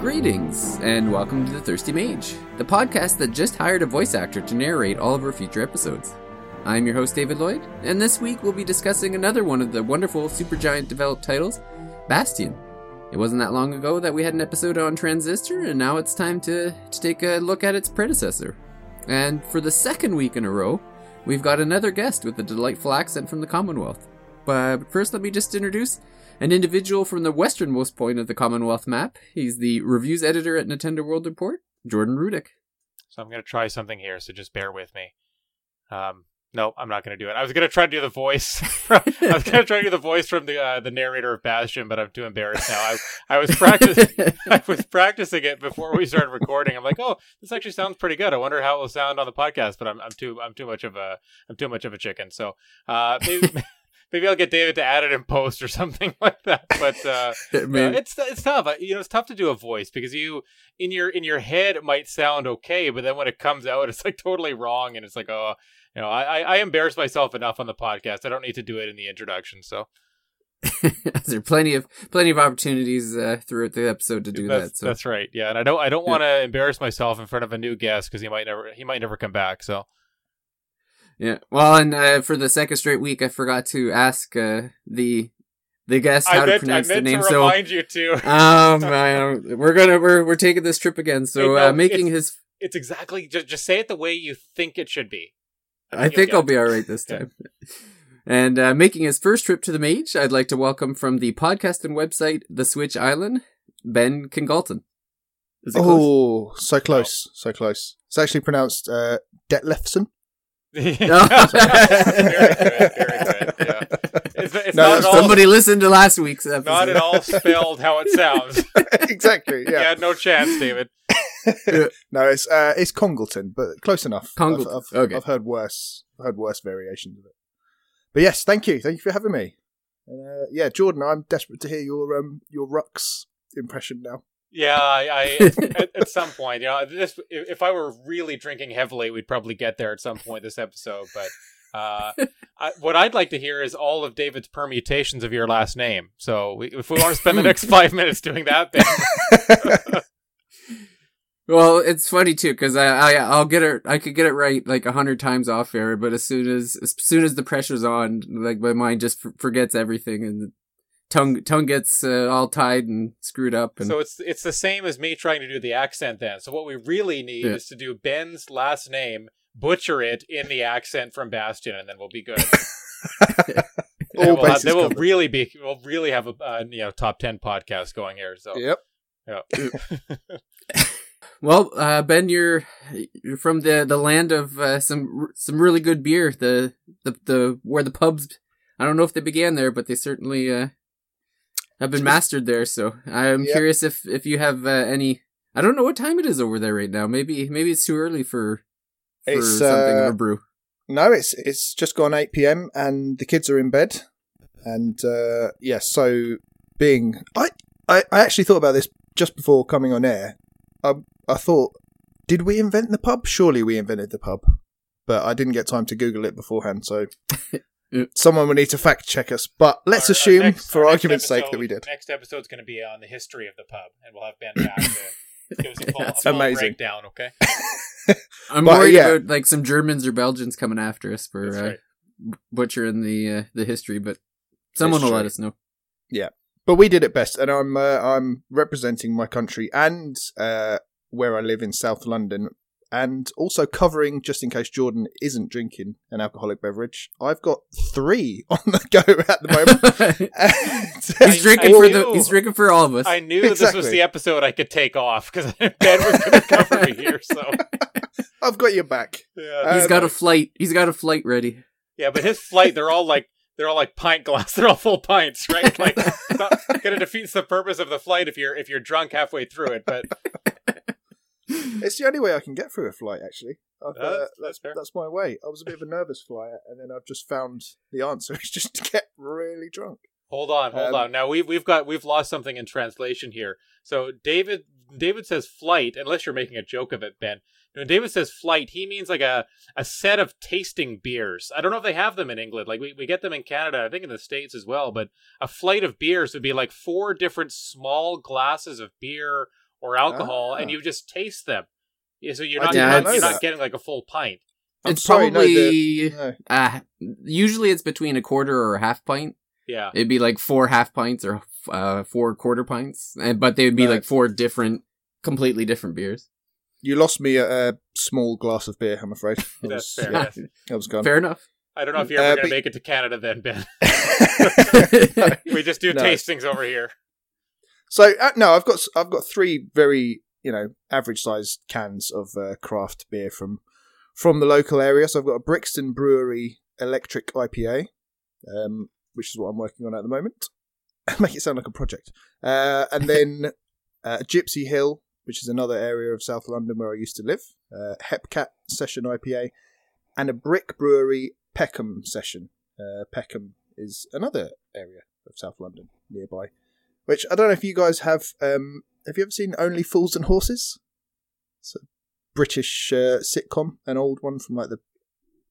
Greetings, and welcome to The Thirsty Mage, the podcast that just hired a voice actor to narrate all of our future episodes. I'm your host, David Lloyd, and this week we'll be discussing another one of the wonderful Supergiant developed titles, Bastion. It wasn't that long ago that we had an episode on Transistor, and now it's time to, to take a look at its predecessor. And for the second week in a row, we've got another guest with a delightful accent from the Commonwealth. But first, let me just introduce an individual from the westernmost point of the Commonwealth map. He's the reviews editor at Nintendo World Report, Jordan Rudek. So I'm going to try something here, so just bear with me. Um, no, I'm not going to do it. I was going to try to do the voice. I was going to try to do the voice from the uh, the narrator of Bastion, but I'm too embarrassed now. I, I was practicing. I was practicing it before we started recording. I'm like, oh, this actually sounds pretty good. I wonder how it will sound on the podcast. But I'm, I'm too I'm too much of a I'm too much of a chicken. So uh, maybe, maybe I'll get David to add it in post or something like that. But uh, I mean- uh, it's it's tough. You know, it's tough to do a voice because you in your in your head it might sound okay, but then when it comes out, it's like totally wrong, and it's like, oh, you know, I I, embarrass myself enough on the podcast. I don't need to do it in the introduction. So there are plenty of plenty of opportunities uh, throughout the episode to do that's that. So that's right. Yeah, and I don't I don't want to embarrass myself in front of a new guest because he might never he might never come back. So yeah. Well, and uh, for the second straight week, I forgot to ask uh, the the guest how I to meant I pronounce the name. to So remind you to. um, I don't- we're gonna we're we're taking this trip again. So Hey, no, uh, making it's- his, It's exactly just just say it the way you think it should be. I you'll think I'll it. be all right this Yeah. time. And uh, making his first trip to the Mage, I'd like to welcome from the podcast and website The Switch Island, Ben Kingalton. Is it close? Oh, so close, so close. It's actually pronounced uh, Detlefson. very No. good. Very good. Yeah. It's, it's No, not, all, Somebody listened to last week's episode. not at all spelled how it sounds. exactly. You Yeah. had no chance, David. no, it's uh, it's Congleton, but close enough. Congleton, I've, I've, okay. I've heard worse. I've heard worse variations of it. But yes, thank you, thank you for having me. Uh, yeah, Jordan, I'm desperate to hear your um your Rucks impression now. Yeah, I, I at, at some point, you know, this if, if I were really drinking heavily, we'd probably get there at some point this episode. But uh, I, what I'd like to hear is all of David's permutations of your last name. So we, if we want to spend the next five minutes doing that, then Well, it's funny too because I, I I'll get it. I could get it right like a hundred times off air, but as soon as as soon as the pressure's on, like my mind just f- forgets everything, and tongue tongue gets uh, all tied and screwed up. And so it's it's the same as me trying to do the accent. Then, so what we really need Yeah. is to do Ben's last name, butcher it in the accent from Bastion, and then we'll be good. All Then we'll, have, then we'll covered. really be we'll really have a uh, you know top ten podcast going here. So Yep. yeah. well, uh, Ben, you're you're from the the land of uh, some some really good beer. The the the where the pubs. I don't know if they began there, but they certainly uh, have been mastered there. So I'm Yep. curious if if you have uh, any. I don't know what time it is over there right now. Maybe maybe it's too early for for It's, something of uh, a brew. No, it's it's just gone eight p.m. and the kids are in bed, and uh, yeah. So being, I, I I actually thought about this just before coming on air. I I thought, did we invent the pub? Surely we invented the pub, but I didn't get time to Google it beforehand. So someone will need to fact check us. But let's Our- our assume, next- for our next argument's sake, that we did. Next episode's going to be on the history of the pub, and we'll have Ben back to give us a full, a That's full amazing. breakdown. Okay, I'm but, worried yeah. about like some Germans or Belgians coming after us for That's uh, right. butchering the uh, the history, but someone will true. let us know. But we did it best, and I'm uh, I'm representing my country and uh, where I live in South London, and also covering just in case Jordan isn't drinking an alcoholic beverage. I've got three on the go at the moment. And, he's drinking I for the he's drinking for all of us. I knew that this was the episode I could take off because Ben was going to cover me here. So I've got your back. yeah, he's uh, got a flight. He's got a flight ready. yeah. But his flight, they're all like they're all like pint glass. They're all full pints, right? Like, kind of defeats the purpose of the flight if you're if you're drunk halfway through it. But It's the only way I can get through a flight. Actually, Uh, that's that's that's my way. I was a bit of a nervous flyer, and then I've just found the answer is just to get really drunk. Hold on, hold Um, on. Now we've we've got we've lost something in translation here. So David David says flight, unless you're making a joke of it, Ben. When David says flight, he means like a, a set of tasting beers. I don't know if they have them in England. Like we, we get them in Canada, I think in the States as well, but a flight of beers would be like four different small glasses of beer or alcohol, Ah. and you just taste them. Yeah, so you're not, did you're, not not, you're not getting like a full pint. I'm it's sorry, no, probably No. uh, usually it's between a quarter or a half pint. Yeah. It'd be like four half pints or uh, four quarter pints, and but they would be No. like four different, completely different beers. You lost me at a small glass of beer, I'm afraid. I That's was, fair. yeah, yes. I was gone. Fair enough. I don't know if you're Uh, ever going to make it to Canada then, Ben. we just do No. tastings over here. So uh, no, I've got I've got three very you know average sized cans of uh, craft beer from from the local area. So I've got a Brixton Brewery Electric IPA, um, which is what I'm working on at the moment. Make it sound like a project. Uh, and then uh, Gipsy Hill, which is another area of South London where I used to live. Uh, Hepcat Session IPA, and a Brick Brewery Peckham Session. Uh, Peckham is another area of South London nearby. Which I don't know if you guys have. Um, have you ever seen Only Fools and Horses? It's a British uh, sitcom, an old one from like the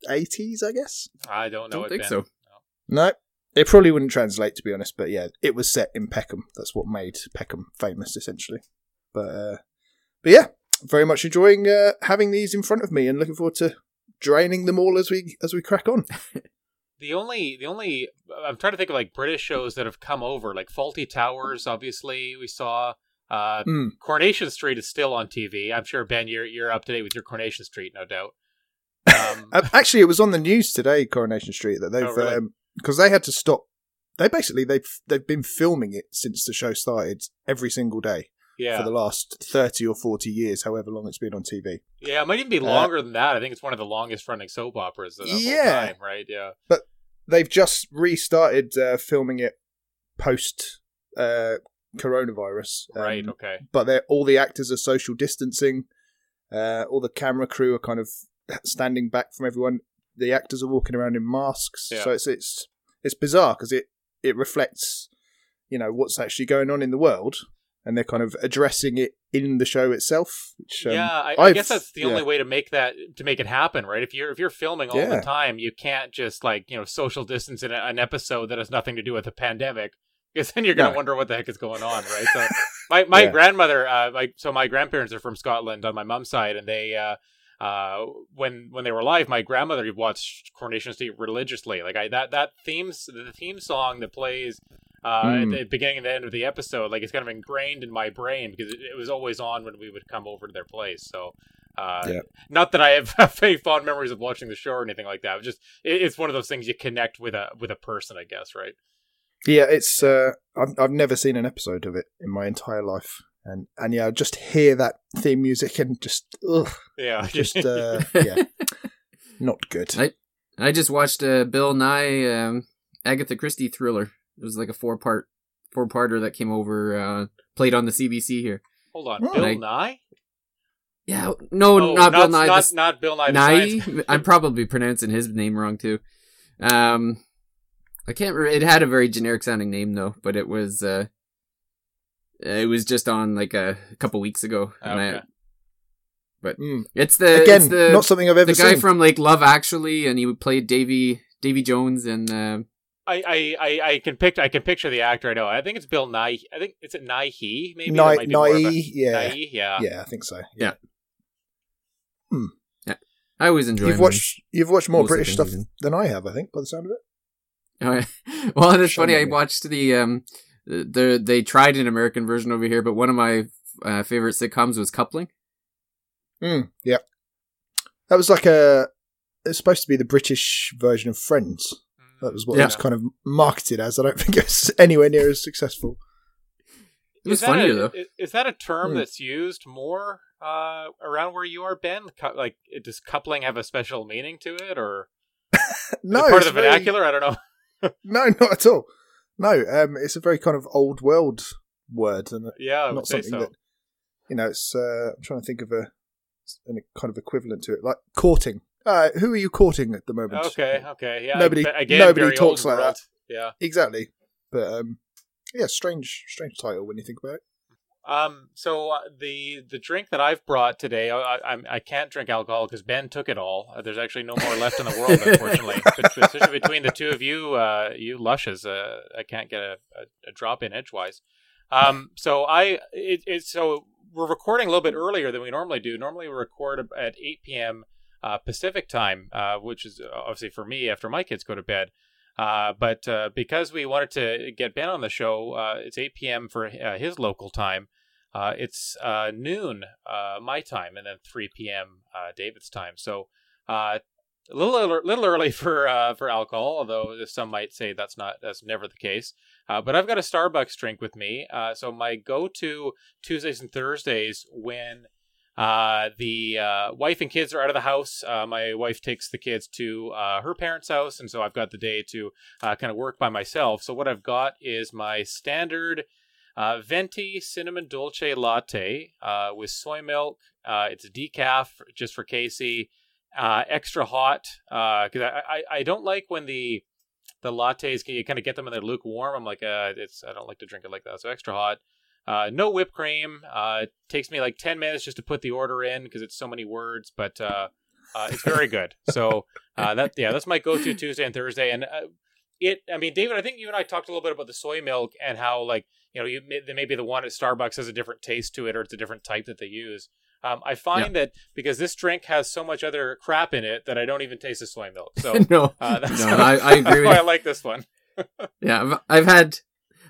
eighties, I guess. I don't know Don't think Ben. so. No, it probably wouldn't translate to be honest. But yeah, it was set in Peckham. That's what made Peckham famous, essentially. But uh, but yeah, very much enjoying uh, having these in front of me and looking forward to draining them all as we as we crack on. The only, the only, I'm trying to think of like British shows that have come over, like Fawlty Towers. Obviously, we saw. Uh, Mm. Coronation Street is still on TV. I'm sure Ben, you're you're up to date with your Coronation Street, no doubt. Um, Uh, actually, it was on the news today, Coronation Street, that they've Oh, really? because they had to stop. They basically they've they've been filming it since the show started every single day yeah, for the last thirty or forty years, however long it's been on TV. yeah, it might even be Uh, longer than that. I think it's one of the longest running soap operas of all Yeah. time, right? Yeah, But They've just restarted uh, filming it post uh, coronavirus, um, right. Okay. But they're all the actors are social distancing. Uh, all the camera crew are kind of standing back from everyone. The actors are walking around in masks, Yeah. so it's it's it's bizarre because it it reflects, you know, what's actually going on in the world, and they're kind of addressing it in the show itself. Which, um, yeah, I, I guess that's the yeah. only way to make that to make it happen, right? If you're if you're filming all Yeah. the time, you can't just like you know social distance in a, an episode that has nothing to do with the pandemic, because then you're gonna No. wonder what the heck is going on, right? So my my Yeah. grandmother, uh, my so my grandparents are from Scotland on my mom's side, and they. Uh, uh, when when they were alive, my grandmother watched Coronation Street religiously. Like I that that themes the theme song that plays uh, Mm. at the beginning and the end of the episode, like it's kind of ingrained in my brain because it, it was always on when we would come over to their place. So, uh, Yeah. not that I have, have any fond memories of watching the show or anything like that. It just it, it's one of those things you connect with a with a person, I guess, right? Yeah, it's. Uh, I've I've never seen an episode of it in my entire life, and and yeah, just hear that theme music and just ugh, Yeah, just uh, yeah, not good. I- I just watched a Bill Nighy um, Agatha Christie thriller. It was like a four part four parter that came over, uh, played on the CBC here. Hold on, Oh. Bill I- Nye? Yeah, no, Oh, not Bill Nye. not, the- not Bill Nye. Nye. I'm probably pronouncing his name wrong too. Um, I can't. Re- it had a very generic sounding name though, but it was. Uh, it was just on like a, couple weeks ago, and I, Okay. Mm. it's the Again, it's the, not something I've ever the guy seen. from like Love Actually, and he played Davy Davy Jones and uh, I, I, I, I can picture I can picture the actor. I know. I think it's Bill Nighy. I think it's it Nye He maybe. Nye, might be more a- Nye, yeah, Nye, yeah. yeah, I think so. Yeah. Hmm. Yeah. I always enjoy. You've him. watched you've watched more most British stuff he's in. than I have, I think, by the sound of it. Oh, yeah. well, it's Show funny. me. I watched the um, the they tried an American version over here, but one of my uh, favorite sitcoms was Coupling. Mm, yeah, that was like a. It's supposed to be the British version of Friends. That was what Yeah. it was kind of marketed as. I don't think it was anywhere near as successful. It was is that a, though. Is that a term Hmm. that's used more uh, around where you are, Ben? Cou- Like, does coupling have a special meaning to it, or is No, it part of the very- vernacular? I don't know. No, not at all. No, um, it's a very kind of old world word, and Yeah, not something so. that you know. It's. Uh, I'm trying to think of a an kind of equivalent to it, like courting. Uh, who are you courting at the moment? Okay, okay, yeah. Nobody- again, nobody talks like world. Yeah, Exactly. But um, yeah, strange, strange title when you think about it. Um, so uh, the the drink that I've brought today, I I, I can't drink alcohol because Ben took it all. Uh, there's actually no more left in the world, unfortunately. especially between the two of you, uh, you lushes, uh, I can't get a, a, a drop in edgewise. Um, so I it, it so we're recording a little bit earlier than we normally do. Normally we record at 8 p.m. Uh, Pacific time, uh, which is obviously for me after my kids go to bed. Uh, but uh, because we wanted to get Ben on the show, uh, it's 8 p.m. for his local time. Uh, it's uh, noon uh, my time, and then 3 p.m. Uh, David's time. So uh, a little little early for uh, for alcohol, although some might say that's not that's never the case. but I've got a Starbucks drink with me. so my go-to Tuesdays and Thursdays when the wife and kids are out of the house. my wife takes the kids to her parents' house, and so I've got the day to kind of work by myself. So what I've got is my standard uh, Venti cinnamon dolce latte uh, with soy milk. Uh, it's a decaf just for Casey. Uh, extra hot because uh, I, I I don't like when the the lattes you kind of get them and they're lukewarm. I'm like uh, it's I don't like to drink it like that. So extra hot. Uh, no whipped cream. Uh, it takes me like 10 minutes just to put the order in because it's so many words, but uh, uh, it's very good. So uh, that yeah, that's my go-to Tuesday and Thursday. And uh, it, I mean, David, I think you and I talked a little bit about the soy milk and how like you know, you maybe the one at Starbucks has a different taste to it, or it's a different type that they use. Um, I find yeah. that because this drink has so much other crap in it that I don't even taste the soy milk. So no, uh, no, I, I, agree. With I like this one. yeah, I've, I've, had.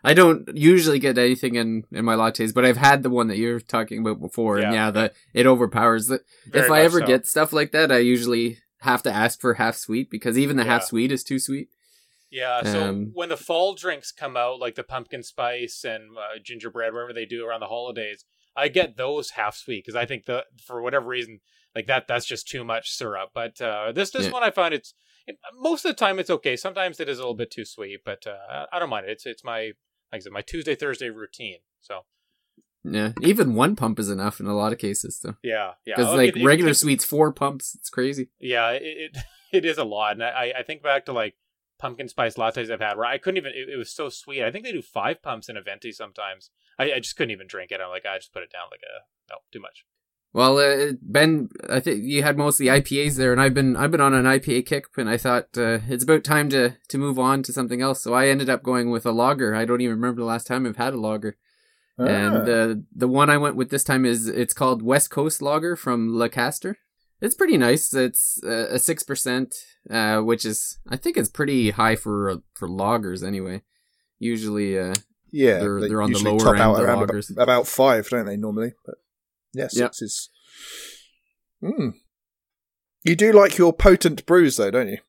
I don't usually get anything in in my lattes, but I've had the one that you're talking about before, yeah. and yeah, the it overpowers the. Very if I ever so. get stuff like that, I usually have to ask for half sweet because even the yeah. half sweet is too sweet. Yeah, so um, when the fall drinks come out, like the pumpkin spice and uh, gingerbread, whatever they do around the holidays, I get those half sweet because I think the for whatever reason, like that, that's just too much syrup. But uh, this this yeah. one I find it's most of the time it's okay. Sometimes it is a little bit too sweet, but uh, I don't mind it. It's it's my like I said, my Tuesday Thursday routine. So yeah, even one pump is enough in a lot of cases, though. Yeah, yeah. Because oh, like it, regular it, sweets, four pumps, it's crazy. Yeah, it, it, it is a lot, and I I think back to like pumpkin spice lattes I've had where I couldn't even. It, it, was so sweet. I think they do five pumps in a venti sometimes. I, I just couldn't even drink it. I'm like, I just put it down like a no, too much. Well, uh, Ben, I think you had most of the IPAs there, and I've been I've been on an IPA kick, and I thought uh, it's about time to to move on to something else. So I ended up going with a lager. I don't even remember the last time I've had a lager. Ah. And uh, the one I went with this time is it's called West Coast Lager from Le Castor. It's pretty nice. It's uh, a six percent, uh, which is I think it's pretty high for for lagers anyway. Usually, uh, yeah, they're, they are on the lower end of lagers. About, about, five, don't they normally? But yeah, six yep. Mm. You do like your potent brews, though, don't you?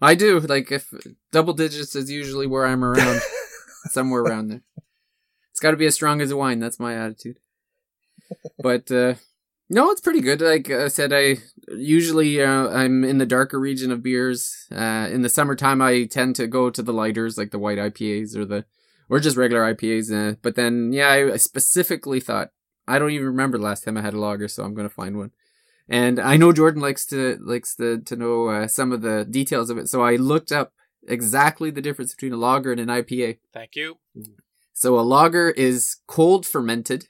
I do. Like if double digits is usually where I'm around, somewhere around there. It's got to be as strong as a wine. That's my attitude. But uh, no, it's pretty good. Like I said, I usually uh, I'm in the darker region of beers. Uh, in the summertime, I tend to go to the lighters, like the white IPAs or the or just regular IPAs. Uh, but then, yeah, I specifically thought I don't even remember the last time I had a lager, so I'm gonna find one. And I know Jordan likes to likes to to know uh, some of the details of it, so I looked up exactly the difference between a lager and an IPA. Thank you. So a lager is cold fermented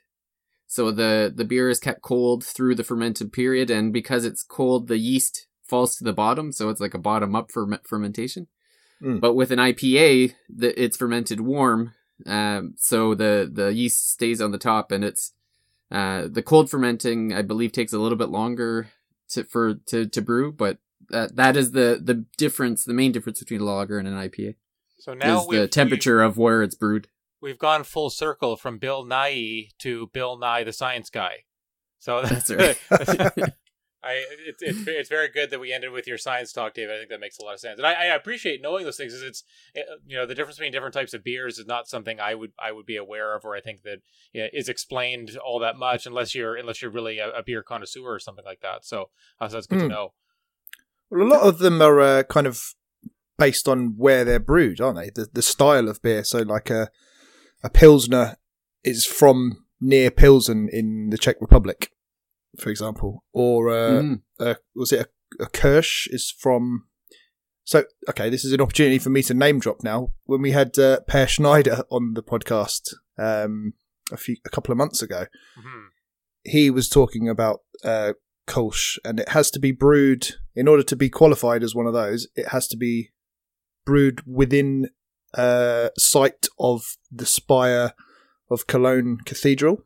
so the, the beer is kept cold through the fermented period, and because it's cold, the yeast falls to the bottom, so it's like a bottom up fer- fermentation. Mm. But with an IPA, the, it's fermented warm, um, so the, the yeast stays on the top, and it's uh, the cold fermenting, I believe, takes a little bit longer to for to, to brew, but that that is the the difference, the main difference between a lager and an IPA. So now is the temperature of where it's brewed we've gone full circle from Bill Nighy to Bill Nye the Science Guy. So that's, right. I it's, it's it's very good that we ended with your science talk, Dave. I think that makes a lot of sense, and I, I appreciate knowing those things. Is it's you know the difference between different types of beers is not something I would I would be aware of, or I think that you know, is explained all that much unless you're unless you're really a, a beer connoisseur or something like that. So, uh, so that's good mm. to hmm. know. Well, a lot of them are uh, kind of based on where they're brewed, aren't they? The the style of beer. So, like a a Pilsner is from near Pilsen in the Czech Republic, for example, or uh, mm. a, was it a, a Kirsch is from So, okay, this is an opportunity for me to name drop now. When we had uh, Per Schneider on the podcast um, a few a couple of months ago, Mhm. he was talking about uh, Kolsch, and it has to be brewed in order to be qualified as one of those. It has to be brewed within uh, sight of the spire of Cologne Cathedral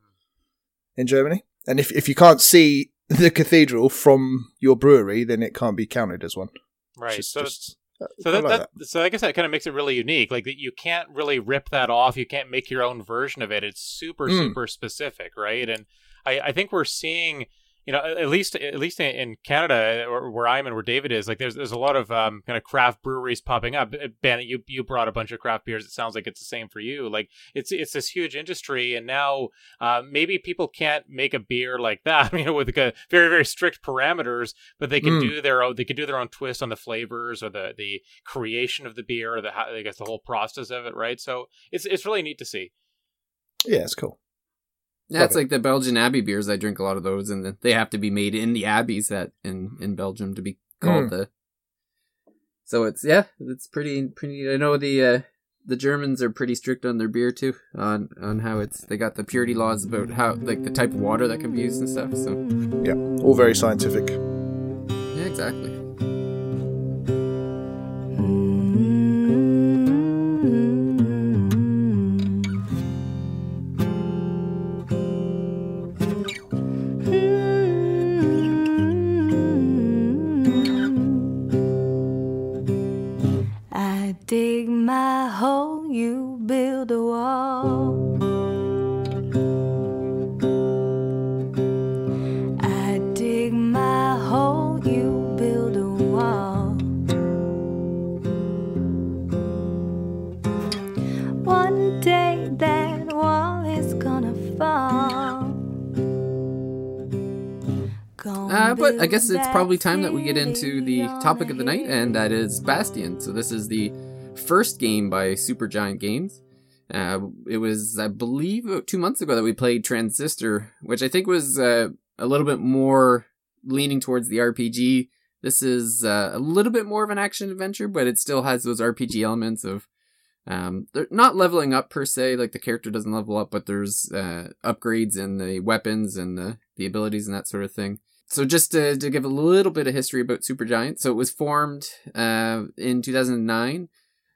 in Germany. And if if you can't see the cathedral from your brewery, then it can't be counted as one. Right. It's So, just- uh, so I that, like that, so I guess that kind of makes it really unique. Like that, you can't really rip that off. You can't make your own version of it. It's super, Mm. super specific, right? And I, I think we're seeing, you know, at least at least in- Canada, or where I'm and where David is, like there's there's a lot of um, kind of craft breweries popping up. Uh, Ben, you you brought a bunch of craft beers. It sounds like it's the same for you. Like it's it's this huge industry, and now uh, maybe people can't make a beer like that, you know, with like a very very strict parameters, but they can Mm. do their own. They can do their own twist on the flavors or the the creation of the beer, or the I guess the whole process of it, right? So it's it's really neat to see. Yeah, it's cool. Yeah, Love it's it. like the Belgian Abbey beers. I drink a lot of those, and the- they have to be made in the abbeys that in in Belgium to be called the. So it's yeah, it's pretty pretty. I know the uh, the Germans are pretty strict on their beer too, on on how it's they got the purity laws about how like the type of water that can be used and stuff. So yeah, All very scientific. yeah, exactly. Guess it's probably time that we get into the topic of the night, and that is Bastion. So this is the first game by Supergiant Games. Uh, it was, I believe, two months ago that we played Transistor, which I think was uh, a little bit more leaning towards the RPG. This is uh, a little bit more of an action adventure, but it still has those RPG elements of um, they're not leveling up per se, like the character doesn't level up, but there's uh, upgrades in the weapons and the, the abilities and that sort of thing. So just to, to give a little bit of history about Supergiant, so it was formed uh, in 2009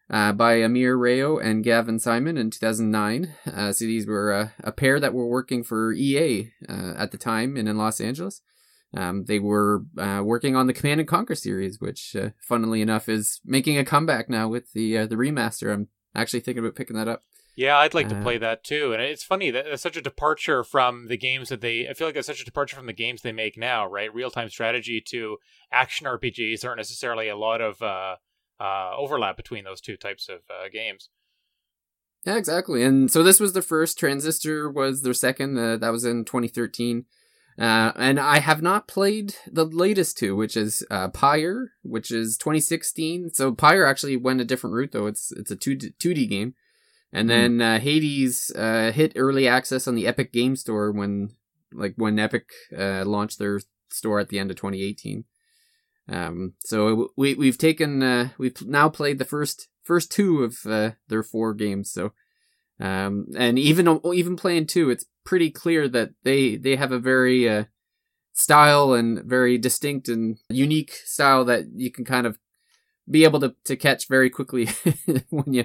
uh, by Amir Rao and Gavin Simon in 2009. Uh, so these were uh, a pair that were working for EA uh, at the time and in Los Angeles. Um, they were uh, working on the Command and Conquer series, which, funnily enough, is making a comeback now with the the remaster. I'm actually thinking about picking that up. Yeah, I'd like to Uh, play that too. And it's funny that it's such a departure from the games that they. I feel like it's such a departure from the games they make now, right? Real time strategy to action RPGs. Aren't necessarily a lot of uh, uh, overlap between those two types of uh, games. Yeah, exactly. And so this was the first. Transistor was their second. Uh, that was in 2013. Uh, and I have not played the latest two, which is uh, Pyre, which is 2016. So Pyre actually went a different route, though. It's it's a 2 2D game. And then uh, Hades uh, hit early access on the Epic Game Store when, like, when Epic uh, launched their store at the end of 2018. Um, so we we've taken uh, we've now played the first first two of uh, their four games. So, um, and even even playing two, it's pretty clear that they they have a very uh, style and very distinct and unique style that you can kind of be able to, to catch very quickly when you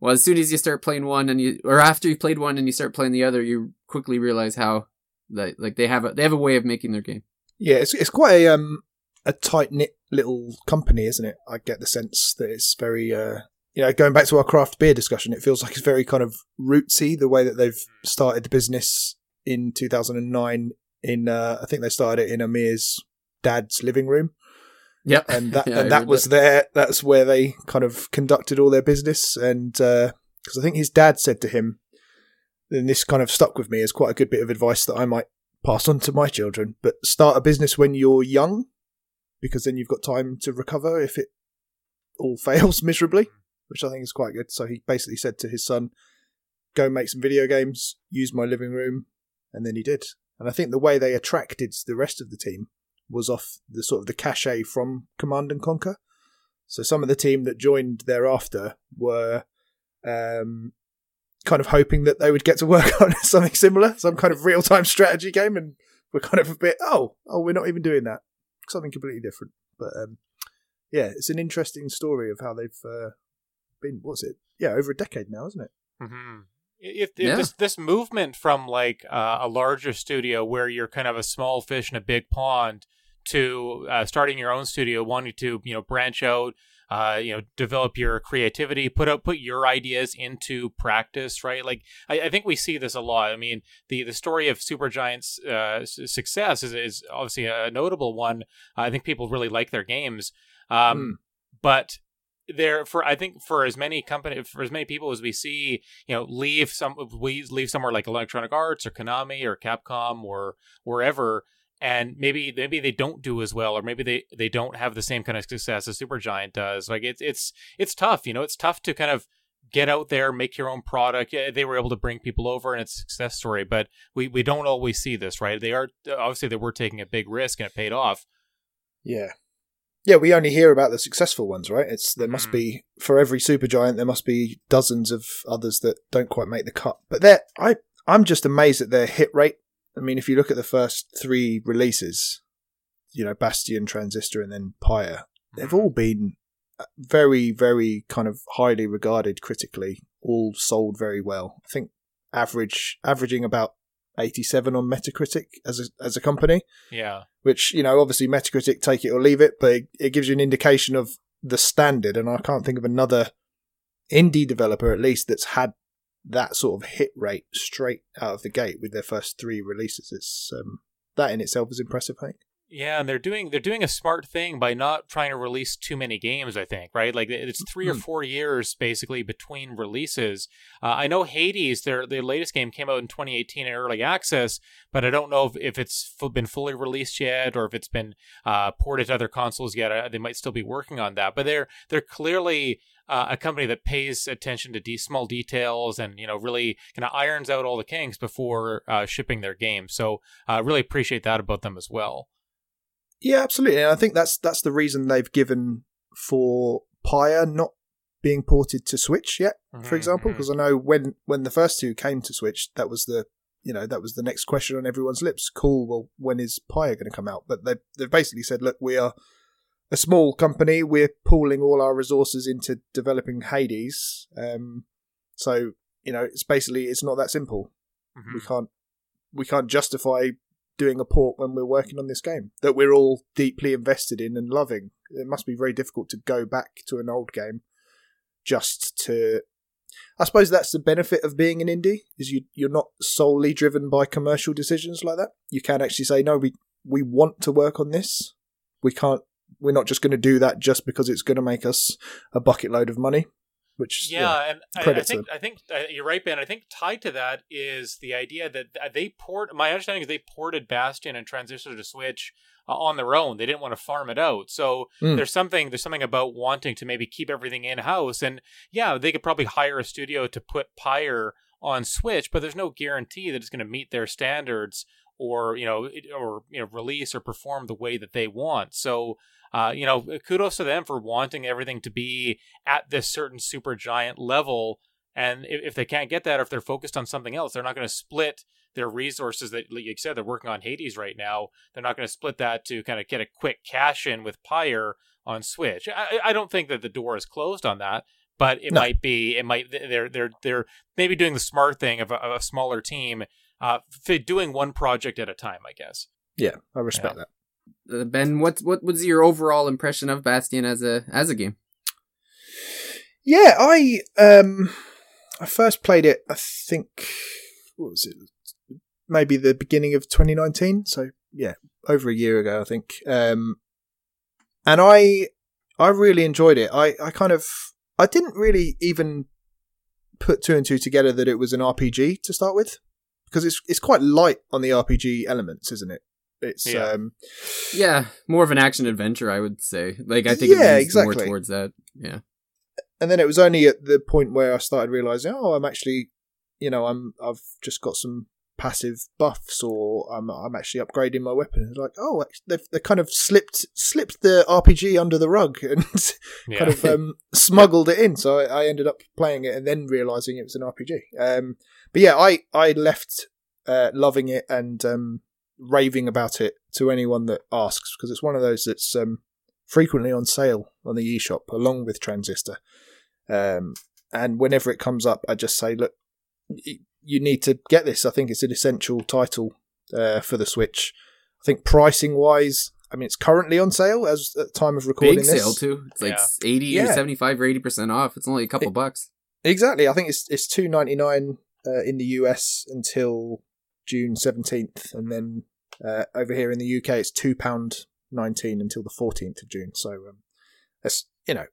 well as soon as you start playing one and you or after you played one and you start playing the other you quickly realize how that like they have a they have a way of making their game Yeah, it's it's quite a um a tight knit little company, isn't it? I get the sense that it's very uh you know going back to our craft beer discussion, it feels like it's very kind of rootsy the way that they've started the business in 2009. In uh, I think they started it in Amir's dad's living room, yep and that Yeah, and that was their that's where they kind of conducted all their business. And uh, because I think his dad said to him, and this kind of stuck with me as quite a good bit of advice that I might pass on to my children. But start a business when you're young, because then you've got time to recover if it all fails miserably, which I think is quite good. So he basically said to his son, "Go make some video games, use my living room," and then he did. And I think the way they attracted the rest of the team was off the sort of the cachet from Command and Conquer. So some of the team that joined thereafter were um, kind of hoping that they would get to work on something similar, some kind of real time strategy game, and we're kind of a bit oh oh we're not even doing that, something completely different. But um, yeah, it's an interesting story of how they've uh, been. What's it? Yeah, over a decade now, isn't it? Mm-hmm. If, if Yeah. this this movement from like uh, a larger studio where you're kind of a small fish in a big pond to uh, starting your own studio, wanting to you know branch out, uh, you know, develop your creativity, put out put your ideas into practice, right? Like I, I think we see this a lot. I mean, the the story of Supergiant's uh, success is is obviously a notable one. I think people really like their games, um, but there for I think for as many company for as many people as we see, you know, leave some we leave somewhere like Electronic Arts or Konami or Capcom or wherever, and maybe maybe they don't do as well, or maybe they they don't have the same kind of success as Supergiant does. Like it's it's it's tough, you know, it's tough to kind of get out there, make your own product. Yeah, They were able to bring people over, and it's a success story. But we we don't always see this, right? They are obviously they were taking a big risk, and it paid off. Yeah. Yeah, we only hear about the successful ones, right? It's there must Mhm. be for every Supergiant, there must be dozens of others that don't quite make the cut. But they're I I'm just amazed at their hit rate. I mean, if you look at the first three releases, you know, Bastion, Transistor, and then Pyre, they've all been uh, very, very kind of highly regarded critically. All sold very well. I think average averaging about eighty seven on Metacritic as a as a company Yeah. which you know obviously Metacritic take it or leave it, but it, it gives you an indication of the standard. And I can't think of another indie developer at least that's had that sort of hit rate straight out of the gate with their first three releases. It's um, that in itself is impressive. I think. Yeah, and they're doing they're doing a smart thing by not trying to release too many games. I think right, like it's three or Mhm. four years basically between releases. Uh, I know Hades, their their latest game came out in 2018 in early access, but I don't know if, if it's been fully released yet or if it's been uh, ported to other consoles yet. Uh, they might still be working on that, but they're they're clearly uh, a company that pays attention to de- small details and you know really kind of irons out all the kinks before uh, shipping their game. So uh, really appreciate that about them as well. Yeah, absolutely. And I think that's that's the reason they've given for Pyre not being ported to Switch yet, for Mhm, example, because I know when when the first two came to Switch, that was the you know that was the next question on everyone's lips. Cool. Well, when is Pyre going to come out? But they they've basically said, look, we are a small company. We're pooling all our resources into developing Hades. Um, so you know, it's basically it's not that simple. Mhm. We can't we can't justify doing a port when we're working on this game that we're all deeply invested in and loving. It must be very difficult to go back to an old game just to. I suppose that's the benefit of being an indie is you you're not solely driven by commercial decisions like that. You can actually say no, we we want to work on this. We can't. We're not just going to do that just because it's going to make us a bucket load of money. Which Yeah, and I, I think I think you're right, Ben. I think tied to that is the idea that they port. My understanding is they ported Bastion and Transistor to Switch uh, on their own. They didn't want to farm it out. So Mm. there's something there's something about wanting to maybe keep everything in house. And yeah, they could probably hire a studio to put Pyre on Switch, but there's no guarantee that it's going to meet their standards or you know or you know release or perform the way that they want. So uh, you know, kudos to them for wanting everything to be at this certain Supergiant level. And if, if they can't get that, or if they're focused on something else, they're not going to split their resources. That, like you said, they're working on Hades right now. They're not going to split that to kind of get a quick cash in with Pyre on Switch. I, I don't think that the door is closed on that, but it No. might be. It might. They're they're they're maybe doing the smart thing of a, of a smaller team, uh, f- doing one project at a time. I guess. yeah, I respect that. Uh, ben, what what was your overall impression of Bastion as a as a game? Yeah, I um I first played it I think what was it? Maybe the beginning of 2019, so yeah, over a year ago I think. Um and I I really enjoyed it. I I kind of I didn't really even put two and two together that it was an RPG to start with because it's it's quite light on the RPG elements, isn't it? It's Yeah. um Yeah, more of an action adventure, I would say. Like I think Yeah, it leans more exactly. towards that. Yeah. and then it was only at the point where I started realizing, oh, I'm actually, you know, I'm I've just got some passive buffs or I'm I'm actually upgrading my weapon. It's like, oh, they've they kind of slipped slipped the RPG under the rug and Yeah. kind of um, smuggled it in. So I, I ended up playing it and then realizing it was an RPG. Um, but yeah, I I left uh, loving it and um, raving about it to anyone that asks because it's one of those that's um, frequently on sale on the eShop along with Transistor. Um, and whenever it comes up, I just say, look, you need to get this. I think it's an essential title uh, for the Switch. I think pricing wise, I mean, it's currently on sale as at the time of recording Big this. sale too. It's like Yeah. 80 or Yeah. 75 or 80% off. It's only a couple It- bucks. Exactly. I think it's it's two ninety nine uh, in the US until June seventeenth, and then uh, over here in the UK it's two pound nineteen until the fourteenth of June. So um, that's you know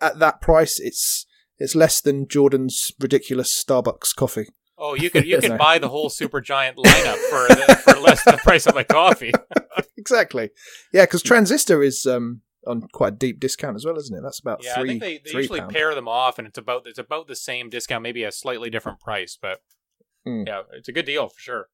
at that price it's it's less than Jordan's ridiculous Starbucks coffee. Oh, you could you could buy the whole Supergiant lineup for the, for less than the price of my coffee. exactly. Yeah, because Transistor is um on quite a deep discount as well, isn't it? That's about Yeah, three I think they, they usually pound. pair them off, and it's about it's about the same discount, maybe a slightly different price, but Mm. yeah, it's a good deal for sure.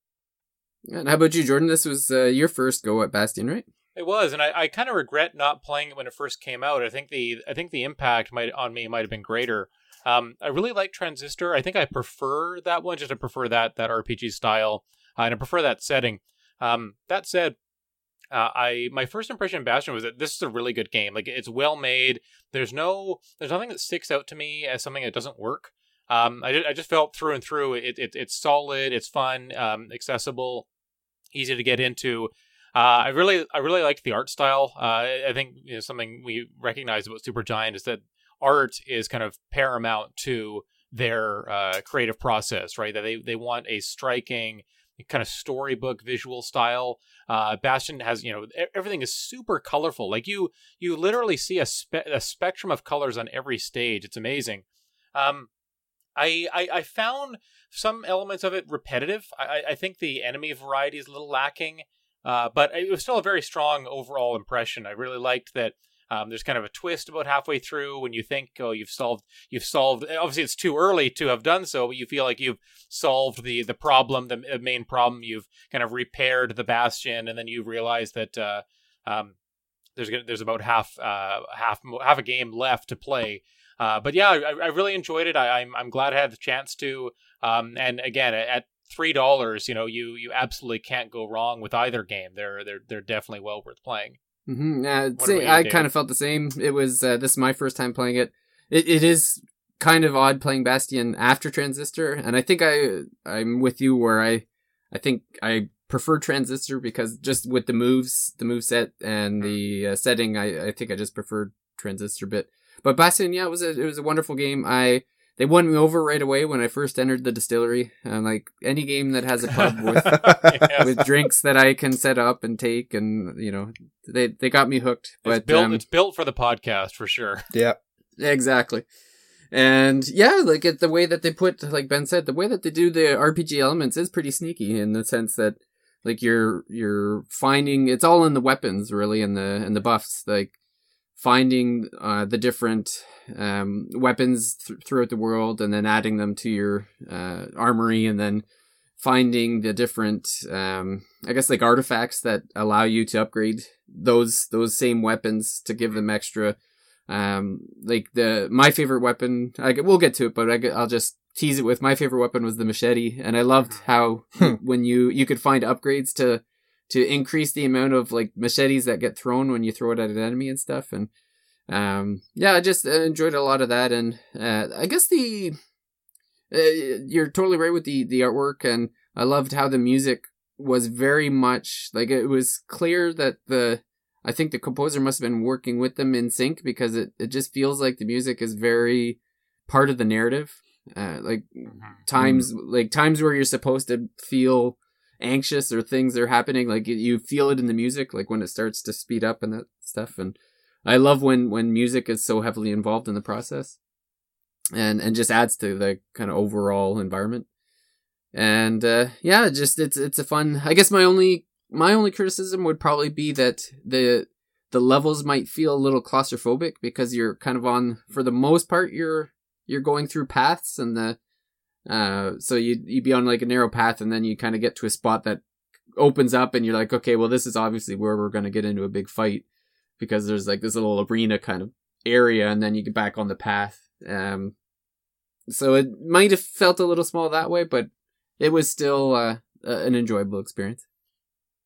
And how about you, Jordan? This was uh, your first go at Bastion, right? It was, and I, I kind of regret not playing it when it first came out. I think the I think the impact might on me might have been greater. Um, I really like Transistor. I think I prefer that one. Just I prefer that that RPG style, uh, and I prefer that setting. Um, that said, uh, I my first impression of Bastion was that this is a really good game. Like it's well made. There's no there's nothing that sticks out to me as something that doesn't work. Um, I, ju- I just felt through and through it, it it's solid, it's fun, um, accessible, easy to get into. Uh, I really I really liked the art style. Uh, I think you know, something we recognize about Supergiant is that art is kind of paramount to their uh, creative process, right? That they they want a striking kind of storybook visual style. Uh, Bastion has you know everything is super colorful. Like you you literally see a spe- a spectrum of colors on every stage. It's amazing. Um, I, I I found some elements of it repetitive. I I- think the enemy variety is a little lacking. Uh, but it was still a very strong overall impression. I really liked that. Um, there's kind of a twist about halfway through when you think, oh, you've solved, you've solved. Obviously, it's too early to have done so, but you feel like you've solved the the problem, the main problem. You've kind of repaired the bastion, and then you realize that uh, um, there's there's about half uh, half half a game left to play. Uh, but yeah, I, I really enjoyed it. I, I'm I'm glad I had the chance to. Um, and again, at three dollars, you know, you you absolutely can't go wrong with either game. They're they're they're definitely well worth playing. Mm-hmm. Yeah, What see, you, I kind of felt the same. It was uh, this is my first time playing it. It it is kind of odd playing Bastion after Transistor, and I think I I'm with you where I I think I prefer Transistor because just with the moves, the move set and the uh, setting, I I think I just preferred Transistor a bit. But Bastion, yeah, it was a it was a wonderful game. I they won me over right away when I first entered the distillery. And like any game that has a pub with Yes. with drinks that I can set up and take, and you know, they they got me hooked. But it's built um, it's built for the podcast for sure. Yeah. exactly, and yeah, like it, the way that they put, like Ben said, the way that they do the RPG elements is pretty sneaky in the sense that like you're you're finding it's all in the weapons really and the and the buffs like finding uh, the different um, weapons th- throughout the world and then adding them to your uh, armory and then finding the different um, i guess like artifacts that allow you to upgrade those those same weapons to give them extra um, like the my favorite weapon I, we'll get to it but I, will just tease it with my favorite weapon was the machete and i loved how Hmm. when you you could find upgrades to to increase the amount of like machetes that get thrown when you throw it at an enemy and stuff and um yeah i just uh, enjoyed a lot of that and uh, i guess the uh, you're totally right with the the artwork and i loved how the music was very much like it was clear that the i think the composer must have been working with them in sync because it, it just feels like the music is very part of the narrative. Uh, like times like times where you're supposed to feel anxious or things are happening like you- feel it in the music like when it starts to speed up and that stuff and i love when when music is so heavily involved in the process and and just adds to the kind of overall environment. And uh yeah just it's it's a fun i guess my only my only criticism would probably be that the the levels might feel a little claustrophobic because you're kind of on for the most part you're you're going through paths and the Uh, so you you'd be on like a narrow path, and then you kind of get to a spot that opens up, and you're like, okay, well, this is obviously where we're going to get into a big fight because there's like this little arena kind of area, and then you get back on the path. Um, so it might have felt a little small that way, but it was still uh, an enjoyable experience.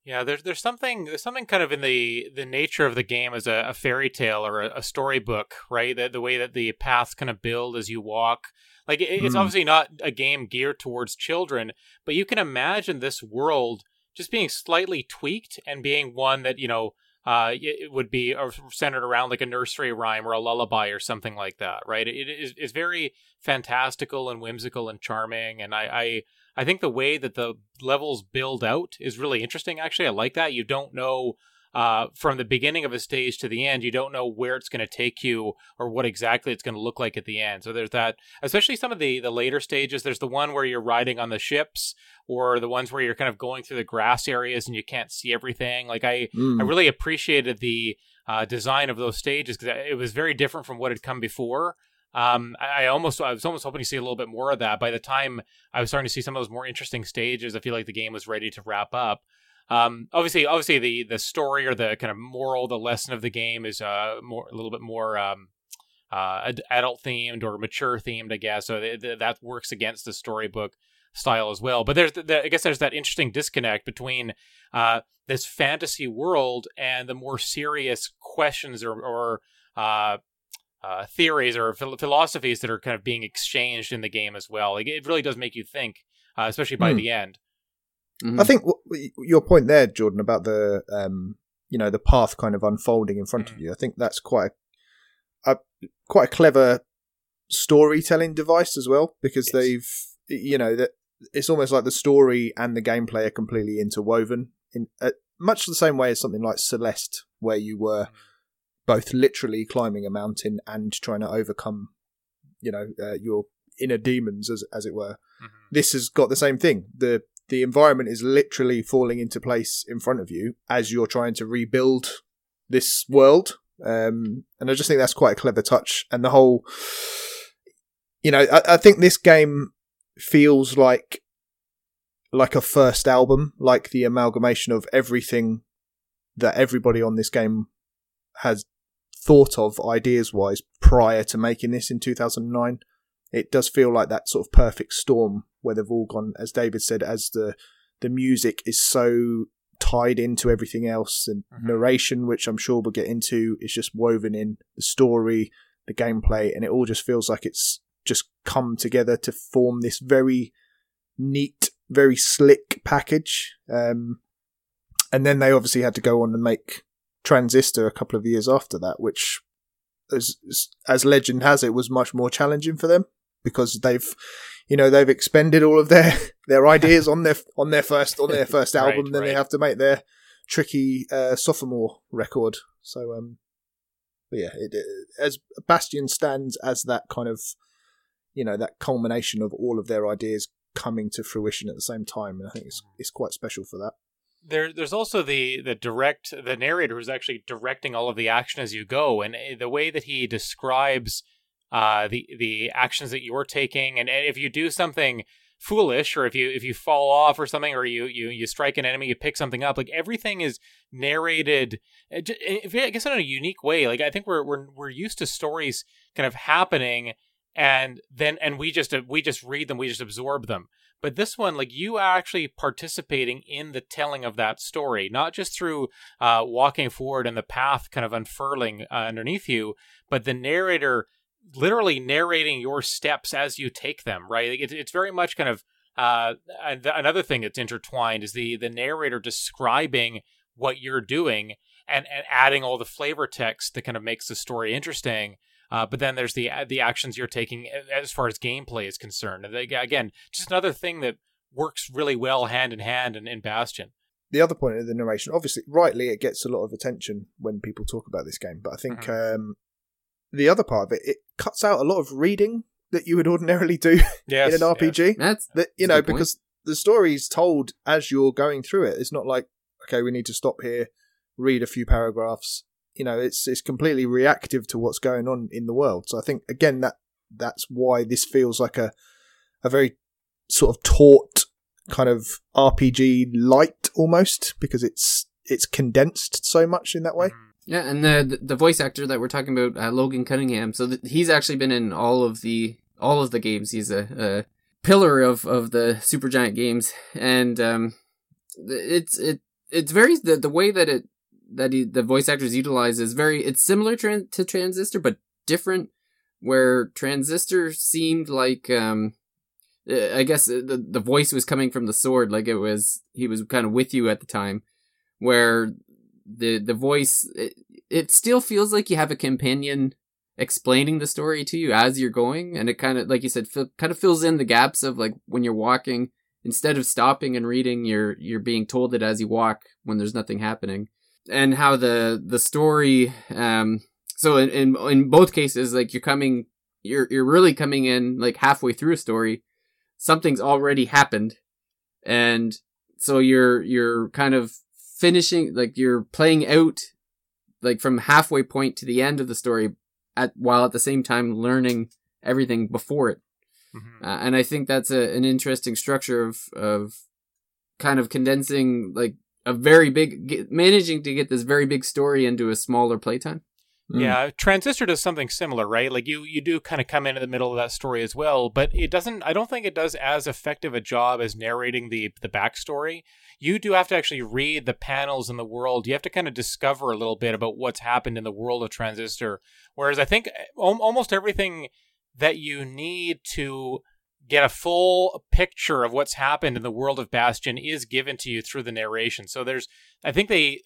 Yeah, there's there's something there's something kind of in the the nature of the game as a, a fairy tale or a, a storybook, right? The, the way that the paths kind of build as you walk. Like it, it's Mm. obviously not a game geared towards children, but you can imagine this world just being slightly tweaked and being one that you know uh, it would be uh, centered around like a nursery rhyme or a lullaby or something like that, right? It is it's very fantastical and whimsical and charming, and I, I I think the way that the levels build out is really interesting. Actually, I like that. You don't know uh, from the beginning of a stage to the end, you don't know where it's going to take you or what exactly it's going to look like at the end. So there's that, especially some of the the later stages. There's the one where you're riding on the ships, or the ones where you're kind of going through the grass areas and you can't see everything. Like I, Mm. I really appreciated the uh, design of those stages because it was very different from what had come before. Um, I, I almost, I was almost hoping to see a little bit more of that. By the time I was starting to see some of those more interesting stages, I feel like the game was ready to wrap up. Um, obviously, obviously the the story or the kind of moral, the lesson of the game is uh more a little bit more um uh adult themed or mature themed, I guess. So th- th- that works against the storybook style as well. But there's, the, I guess, there's that interesting disconnect between uh this fantasy world and the more serious questions or or uh uh, theories or phil- philosophies that are kind of being exchanged in the game as well. Like it really does make you think, uh, especially by Hmm. the end. Mhm. I think w- your point there, Jordan, about the um, you know the path kind of unfolding in front of Mhm. you. I think that's quite a, a quite a clever storytelling device as well because Yes. they've you know that it's almost like the story and the gameplay are completely interwoven in uh, much the same way as something like Celeste, where you were both literally climbing a mountain and trying to overcome you know uh, your inner demons as as it were Mhm. this has got the same thing. The the environment is literally falling into place in front of you as you're trying to rebuild this world. Um, and I just think that's quite a clever touch. And the whole, you know, I, I think this game feels like like a first album, like the amalgamation of everything that everybody on this game has thought of ideas wise prior to making this in 2009 it does feel like that sort of perfect storm where they've all gone, as David said, as the the music is so tied into everything else, and Mhm. narration, which I'm sure we'll get into, is just woven in the story, the gameplay, and it all just feels like it's just come together to form this very neat, very slick package. Um, and then they obviously had to go on and make Transistor a couple of years after that, which, as as legend has it, was much more challenging for them because they've, you know, they've expended all of their their ideas on their on their first on their first Right, album. then they have to make their tricky uh, sophomore record. So, um, but yeah, it, it, as Bastion stands as that kind of, you know, that culmination of all of their ideas coming to fruition at the same time, and I think it's it's quite special for that. There, there's also the the direct the narrator who's actually directing all of the action as you go, and eh, the way that he describes uh, the the actions that you're taking, and if you do something foolish, or if you if you fall off or something, or you you you strike an enemy, you pick something up, like everything is narrated. eh, I guess in a unique way. Like I think we're we're we're used to stories kind of happening, and then and we just we just read them, we just absorb them. But this one, like you are actually participating in the telling of that story, not just through uh, walking forward and the path kind of unfurling uh, underneath you, but the narrator literally narrating your steps as you take them. Right? Like, It's it's very much kind of uh, another thing that's intertwined is the the narrator describing what you're doing and, and adding all the flavor text that kind of makes the story interesting. Uh, but then there's the the actions you're taking as far as gameplay is concerned. And again, just another thing that works really well hand in hand in, in Bastion. the other point of the narration, obviously, rightly, it gets a lot of attention when people talk about this game. But I think um, the other part of it, it cuts out a lot of reading that you would ordinarily do Yes, in an RPG. That's That you That's know, because the story is told as you're going through it. It's not like okay, we need to stop here, read a few paragraphs. You know, it's it's completely reactive to what's going on in the world. So I think again that that's why this feels like a a very sort of taut kind of RPG light almost because it's it's condensed so much in that way. Mhm. Yeah, and the the- voice actor that we're talking about, uh, Logan Cunningham. So th- he's actually been in all of the all of the games. He's a, a pillar of of the Supergiant games, and um, it's it it's very the the way that it that he, the voice actors utilize is very it's similar to Transistor, but different. Where Transistor seemed like um, uh, I guess the the voice was coming from the sword, like it was he was kind of with you at the time. Where the the voice it, it still feels like you have a companion explaining the story to you as you're going and it kind of like you said fi- kind of fills in the gaps of like when you're walking instead of stopping and reading you're you're being told it as you walk when there's nothing happening. And how the the story um so in in, in both cases like you're coming you're you're really coming in like halfway through a story something's already happened and so you're you're kind of finishing like you're playing out like from halfway point to the end of the story at while at the same time learning everything before it Mhm. uh, and I think that's a, an interesting structure of of kind of condensing like a very big get, managing to get this very big story into a smaller playtime. Mm. Yeah, Transistor does something similar, right? Like you, you do kind of come in in the middle of that story as well, but it doesn't. I don't think it does as effective a job as narrating the the backstory. You do have to actually read the panels in the world. You have to kind of discover a little bit about what's happened in the world of Transistor. Whereas I think al- almost everything that you need to get a full picture of what's happened in the world of Bastion is given to you through the narration. So there's I think they,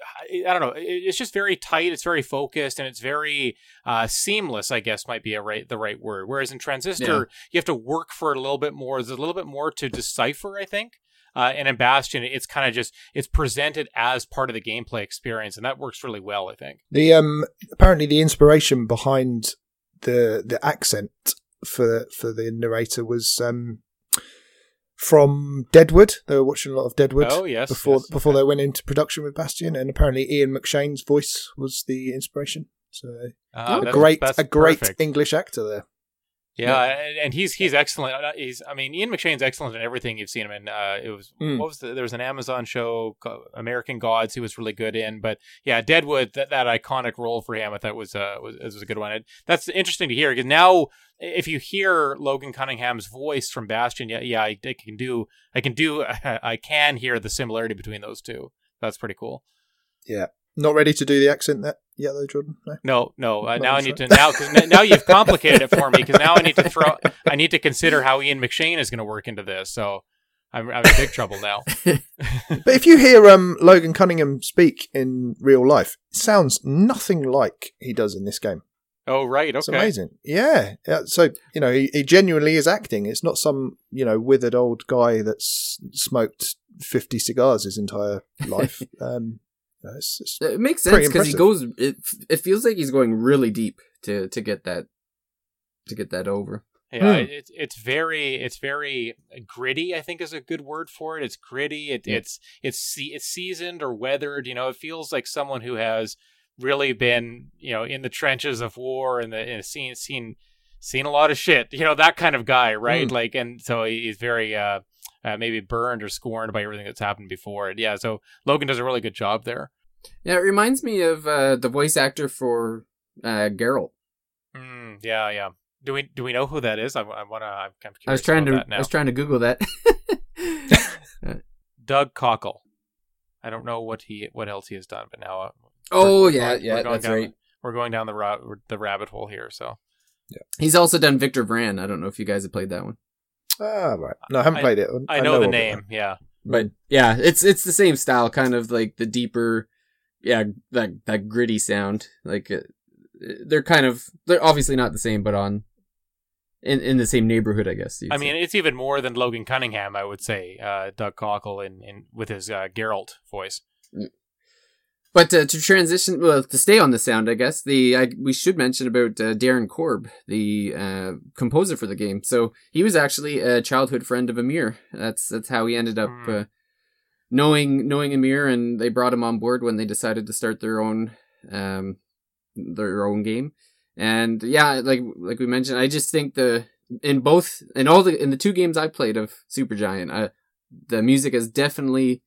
I don't know, it's just very tight. It's very focused, and it's very uh, seamless. I guess might be a right the right word. Whereas in Transistor, you have to work for it a little bit more. There's a little bit more to decipher. I think. Uh, and in Bastion, it's kind of just it's presented as part of the gameplay experience, and that works really well. I think. The um apparently the inspiration behind the the accent for for the narrator was um from Deadwood. They were watching a lot of Deadwood Oh yes, before yes, before okay. they went into production with Bastion, and apparently Ian McShane's voice was the inspiration. So Uh, a great a great perfect. English actor there. Yeah, and- and he's he's excellent. Uh, He's I mean Ian McShane's excellent in everything you've seen him in. Uh, it was Mm. what was the, there was an Amazon show called American Gods he was really good in, but yeah, Deadwood that, that iconic role for him I thought was uh was, was a good one. It, that's interesting to hear because now if you hear Logan Cunningham's voice from Bastion, yeah, yeah, I, I can do I can do I can hear the similarity between those two. That's pretty cool. Not ready to do the accent that yet, though, Jordan. No? No, no. Uh, now I need to now because now you've complicated it for me because now I need to throw I need to consider how Ian McShane is going to work into this. So I'm, I'm in big trouble now. But if you hear um, Logan Cunningham speak in real life, it sounds nothing like he does in this game. Oh right, okay, It's amazing. Yeah. yeah. So, you know, he, he genuinely is acting. It's not some, you know, withered old guy that's smoked 50 cigars his entire life. um, you know, it's, it's, It makes sense because he goes. It it feels like he's going really deep to to get that to get that over. Yeah, Hmm. it, it's it's very it's very gritty. I think is a good word for it. It's gritty. It, Yeah. It's it's it's seasoned or weathered. You know, it feels like someone who has really been you know in the trenches of war and the and seen seen seen a lot of shit. You know that kind of guy, right? Hmm. Like, and so he's very uh, uh maybe burned or scorned by everything that's happened before. And yeah, so Logan does a really good job there. Yeah, it reminds me of uh, the voice actor for uh, Geralt. Mm, yeah, yeah. Do we do we know who that is? I, I wanna. I'm kind of curious I was trying about to that now. I was trying to Google that. Doug Cockle. I don't know what he what else he has done, but now uh, oh we're yeah, going- yeah, we're going that's down, right. We're going down the ra- the rabbit hole here. So Yeah. He's also done Victor Vran. I don't know if you guys have played that one, ah, right. No, I haven't I- played it. I know, the name. Yeah, but yeah, it's it's the same style, kind of like the deeper, yeah, that that gritty sound. Like uh, they're kind of they're obviously not the same, but on in in the same neighborhood, I guess. I say. mean it's even more than Logan Cunningham. I would say uh, Doug Cockle in, in with his uh, Geralt voice. But uh, to transition, well, to stay on the sound, I guess the I, we should mention about uh, Darren Korb, the uh, composer for the game. So he was actually a childhood friend of Amir. That's that's how he ended up Hmm. Knowing knowing Amir, and they brought him on board when they decided to start their own um, their own game. And yeah, like like we mentioned, I just think the in both in all the in the two games I played of Supergiant, uh, the music has definitely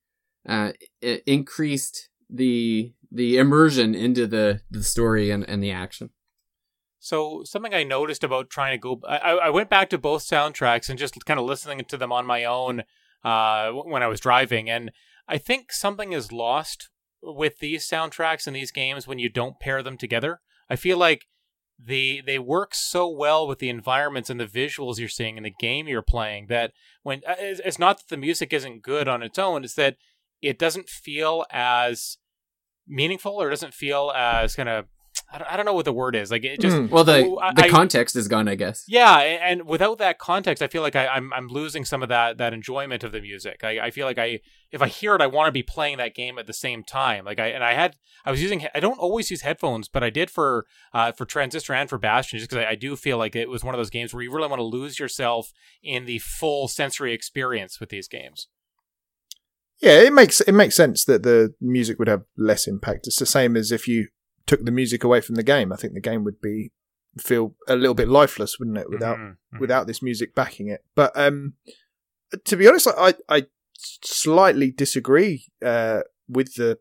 uh, increased the the immersion into the the story and, and the action. So something I noticed about trying to go, I I went back to both soundtracks and just kind of listening to them on my own uh, when I was driving, and I think something is lost with these soundtracks and these games when you don't pair them together. I feel like they they work so well with the environments and the visuals you're seeing in the game you're playing that when uh, it's, it's not that the music isn't good on its own, it's that it doesn't feel as meaningful or doesn't feel as kind of I don't, I don't know what the word is like it just Mm. Well, the I- the I- context is gone, I guess. yeah, and without that context, I feel like I, I'm I'm losing some of that that enjoyment of the music. I, I feel like I if I hear it, I want to be playing that game at the same time. Like I and I had I was using I don't always use headphones, but I did for uh, for Transistor and for Bastion, just because I, I do feel like it was one of those games where you really want to lose yourself in the full sensory experience with these games. Yeah, it makes it makes sense that the music would have less impact. It's the same as if you took the music away from the game. I think the game would be feel a little bit lifeless, wouldn't it, without Mhm, mhm. without this music backing it. But um, to be honest, I I slightly disagree uh, with the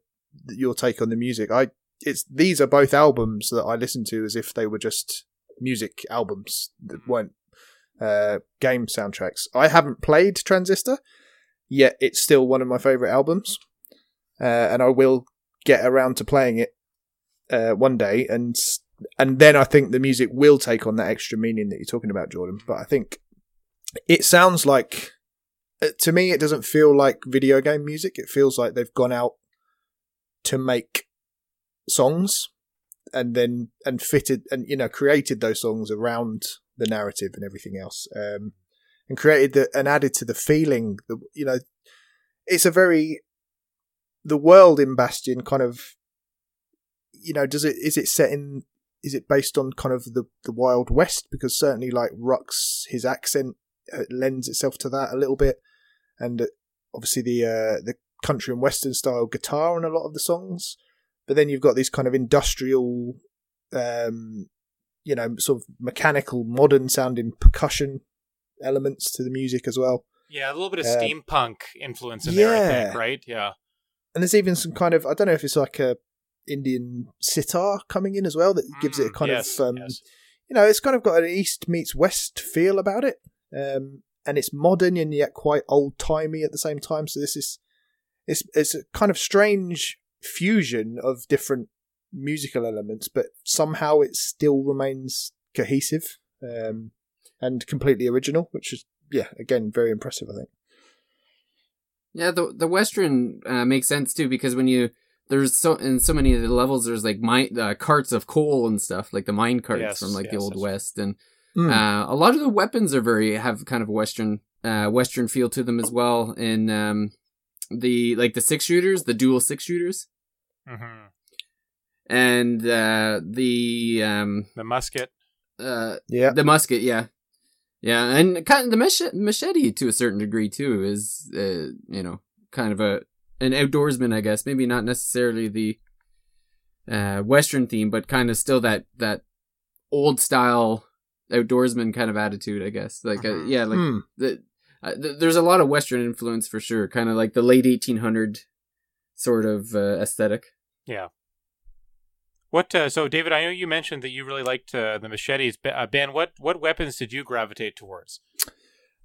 your take on the music. I it's these are both albums that I listen to as if they were just music albums that weren't uh, game soundtracks. I haven't played Transistor yet; it's still one of my favorite albums, uh, and I will get around to playing it uh, one day and and then I think the music will take on that extra meaning that you're talking about, Jordan. But I think it sounds like, uh, to me, it doesn't feel like video game music. It feels like they've gone out to make songs and then and fitted and you know created those songs around the narrative and everything else, um, and created the and added to the feeling. The you know, it's a very the world in Bastion kind of you know does it is it set in is it based on kind of the, the Wild West? Because certainly, like Rucks, his accent uh, lends itself to that a little bit, and uh, obviously the uh, the country and western style guitar on a lot of the songs. But then you've got these kind of industrial, um, you know, sort of mechanical, modern sounding percussion elements to the music as well. Yeah, a little bit of Uh, steampunk influence in there, I think, right? Yeah. And there's even some kind of I don't know if it's like a Indian sitar coming in as well that gives it a Mm, kind yes, of um, yes. you know, it's kind of got an East meets West feel about it. Um, and it's modern and yet quite old timey at the same time. So this is it's it's a kind of strange fusion of different musical elements, but somehow it still remains cohesive um, and completely original, which is yeah, again, very impressive. I think. Yeah, the the western uh, makes sense too because when you there's so in so many of the levels there's like mine uh, carts of coal and stuff like the mine carts Yes, from like the old that's west and Mm. uh, a lot of the weapons are very have kind of a western uh, western feel to them as well in um, the like the six shooters the dual six shooters. Hmm and uh, the um, The musket. uh, yeah, the musket yeah. Yeah and kind of the mach- machete to a certain degree too is uh, you know kind of a an outdoorsman i guess maybe not necessarily the uh western theme but kind of still that that old style outdoorsman kind of attitude i guess like uh, Mhm. yeah like Mm. the, uh, th- there's a lot of western influence for sure kind of like the late 1800 sort of uh, aesthetic Yeah. What? Uh, so, David, I know you mentioned that you really liked uh, the machetes. Uh, ben, what what weapons did you gravitate towards?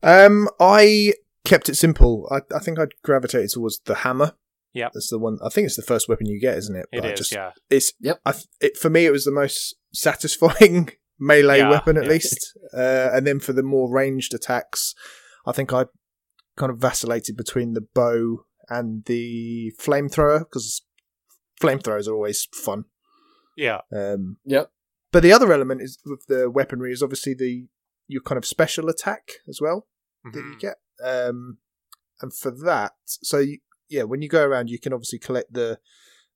Um, I kept it simple. I, I think I'd gravitated towards the hammer. Yeah, that's the one. I think it's the first weapon you get, isn't it? It But I just- yeah. It's Yep. I, it, for me, it was the most satisfying melee Yeah, weapon, at yeah. least. Uh, and then for the more ranged attacks, I think I kind of vacillated between the bow and the flamethrower because flamethrowers are always fun. Yeah. Um, yep but the other element is with the weaponry is obviously the your kind of special attack as well that you Mhm. get. Um, and for that, so you, yeah, when you go around, you can obviously collect the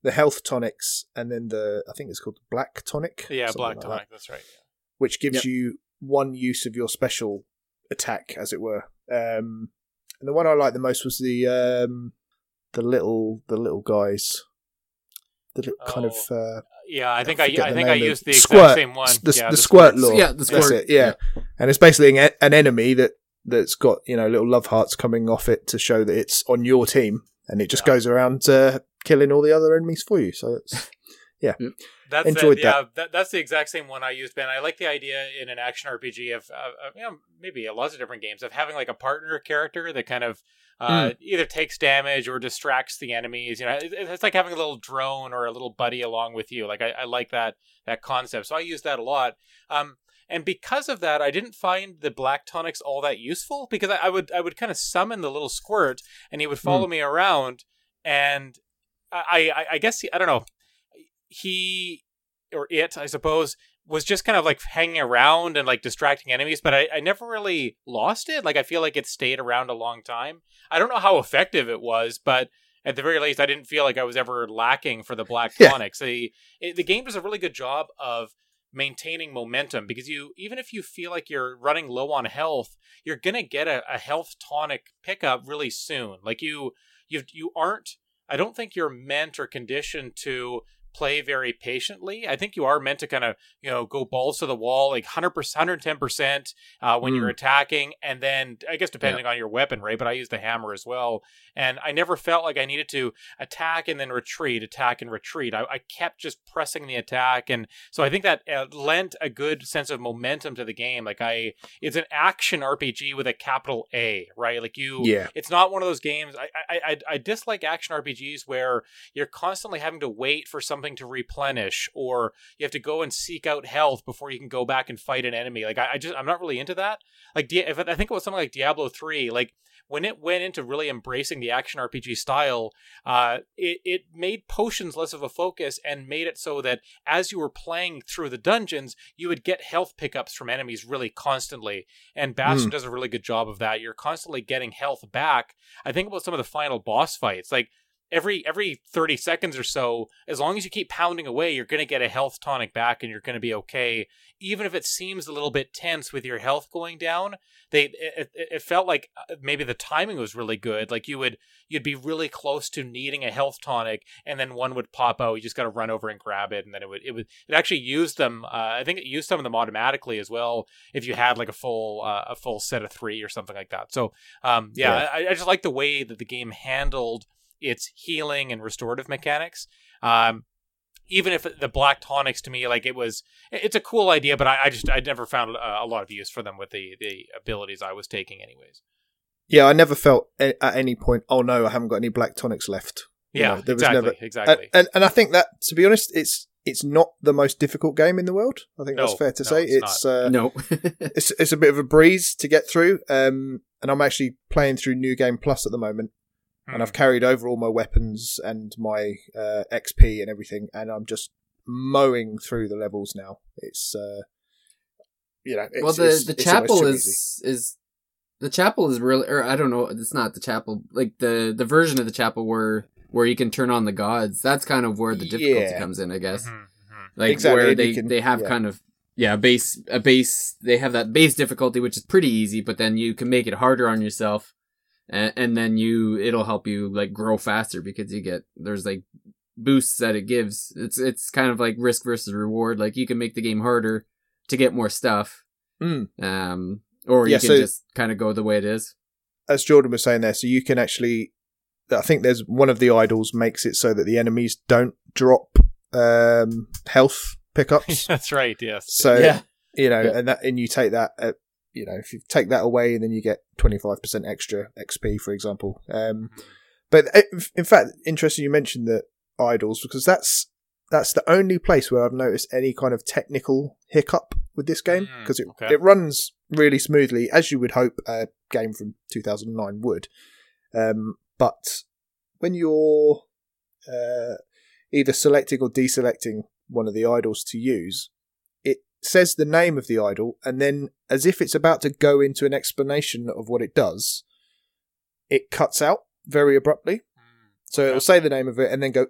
the health tonics and then the I think it's called the black tonic. Yeah, black like tonic. that, That's right. Yeah. which gives Yep. you one use of your special attack, as it were. Um, and the one I liked the most was the um, the little the little guys, the little kind of uh, yeah, I think I I, I think I used the exact Squirt. same one. The, yeah, the, squirt law. Yeah, the That's squirt, it, yeah. and it's basically an, an enemy that that's got you know little love hearts coming off it to show that it's on your team, and it just Yeah. goes around uh, killing all the other enemies for you. So it's That's Enjoyed it. Yeah, that. that's the exact same one I used, Ben. I like the idea in an action RPG of, uh, of you know, maybe lots of different games of having like a partner character that kind of uh, either takes damage or distracts the enemies. You know, it, it's like having a little drone or a little buddy along with you. Like I, I like that that concept, so I use that a lot. Um, and because of that, I didn't find the black tonics all that useful because I, I would I would kind of summon the little squirt and he would follow hmm. me around, and I, I I guess he, I don't know he or it, I suppose, was just kind of like hanging around and like distracting enemies, but I, I never really lost it. Like I feel like it stayed around a long time. I don't know how effective it was, but at the very least, I didn't feel like I was ever lacking for the black Yeah. tonics. The it, the game does a really good job of maintaining momentum because you even if you feel like you're running low on health, you're gonna get a, a health tonic pickup really soon. Like you you you aren't. I don't think you're meant or conditioned to play very patiently. I think you are meant to kind of, you know, go balls to the wall, like 100%, 110% uh, when you're Mm. attacking. And then, I guess, depending on your weapon, right? But I use the hammer as well. And I never felt like I needed to attack and then retreat, attack and retreat. I, I kept just pressing the attack. And so I think that uh, lent a good sense of momentum to the game. Like, I, it's an action RPG with a capital A, right? Like, you, yeah, it's not one of those games. I, I I I dislike action RPGs where you're constantly having to wait for something to replenish, or you have to go and seek out health before you can go back and fight an enemy. Like I, I just I'm not really into that. Like if I think about something like Diablo three, like when it went into really embracing the action RPG style, uh, it it made potions less of a focus and made it so that as you were playing through the dungeons, you would get health pickups from enemies really constantly. And Bastion does a really good job of that. You're constantly getting health back. I think about some of the final boss fights, like every every 30 seconds or so as long as you keep pounding away you're going to get a health tonic back and you're going to be okay. Even if it seems a little bit tense with your health going down they it, it, it felt like uh, maybe the timing was really good. Like you would you'd be really close to needing a health tonic and then one would pop out. You just got to run over and grab it and then it would it would it actually used them uh, i think it used some of them automatically as well if you had like a full uh, a full set of three or something like that. So um yeah, I, I just like the way that the game handled its healing and restorative mechanics um even if the black tonics to me like it was it's a cool idea but i, I just i never found a, a lot of use for them with the the abilities i was taking anyways yeah. I never felt a- at any point, oh no, I haven't got any black tonics left. You yeah know, there was never- exactly And, and and I think that, to be honest, it's it's not the most difficult game in the world. I think that's fair to no, say. it's It's uh, no. it's it's a bit of a breeze to get through. Um, and I'm actually playing through New Game Plus at the moment, Hmm. and I've carried over all my weapons and my uh, XP and everything, and I'm just mowing through the levels now. It's uh, you know, it's, well, the it's- the it's chapel too is is the chapel is really, or I don't know, it's not the chapel. Like the the version of the chapel where where you can turn on the gods. That's kind of where the difficulty Yeah. comes in, I guess. Mhm, mhm. Like Exactly, where they can- they have yeah. kind of yeah base a base. They have that base difficulty, which is pretty easy, but then you can make it harder on yourself. And, and then you, it'll help you like grow faster because you get, there's like boosts that it gives. It's, it's kind of like risk versus reward. Like you can make the game harder to get more stuff. Mm. Um, or Yeah, you can so- just kind of go the way it is. as Jordan was saying there, so you can actually. I think there's one of the idols makes it so that the enemies don't drop um, health pickups. that's right yes so yeah. you know, Yeah. and that and you take that. Uh, you know, if you take that away, and then you get twenty five percent extra XP, for example. Um, but uh, in fact, interesting you mentioned the idols because that's that's the only place where I've noticed any kind of technical hiccup with this game Mm, because it okay. it runs really smoothly as you would hope a game from 2009 would. Um, but when you're uh, either selecting or deselecting one of the idols to use, says the name of the idol, and then as if it's about to go into an explanation of what it does, it cuts out very abruptly. So Okay. it'll say the name of it and then go,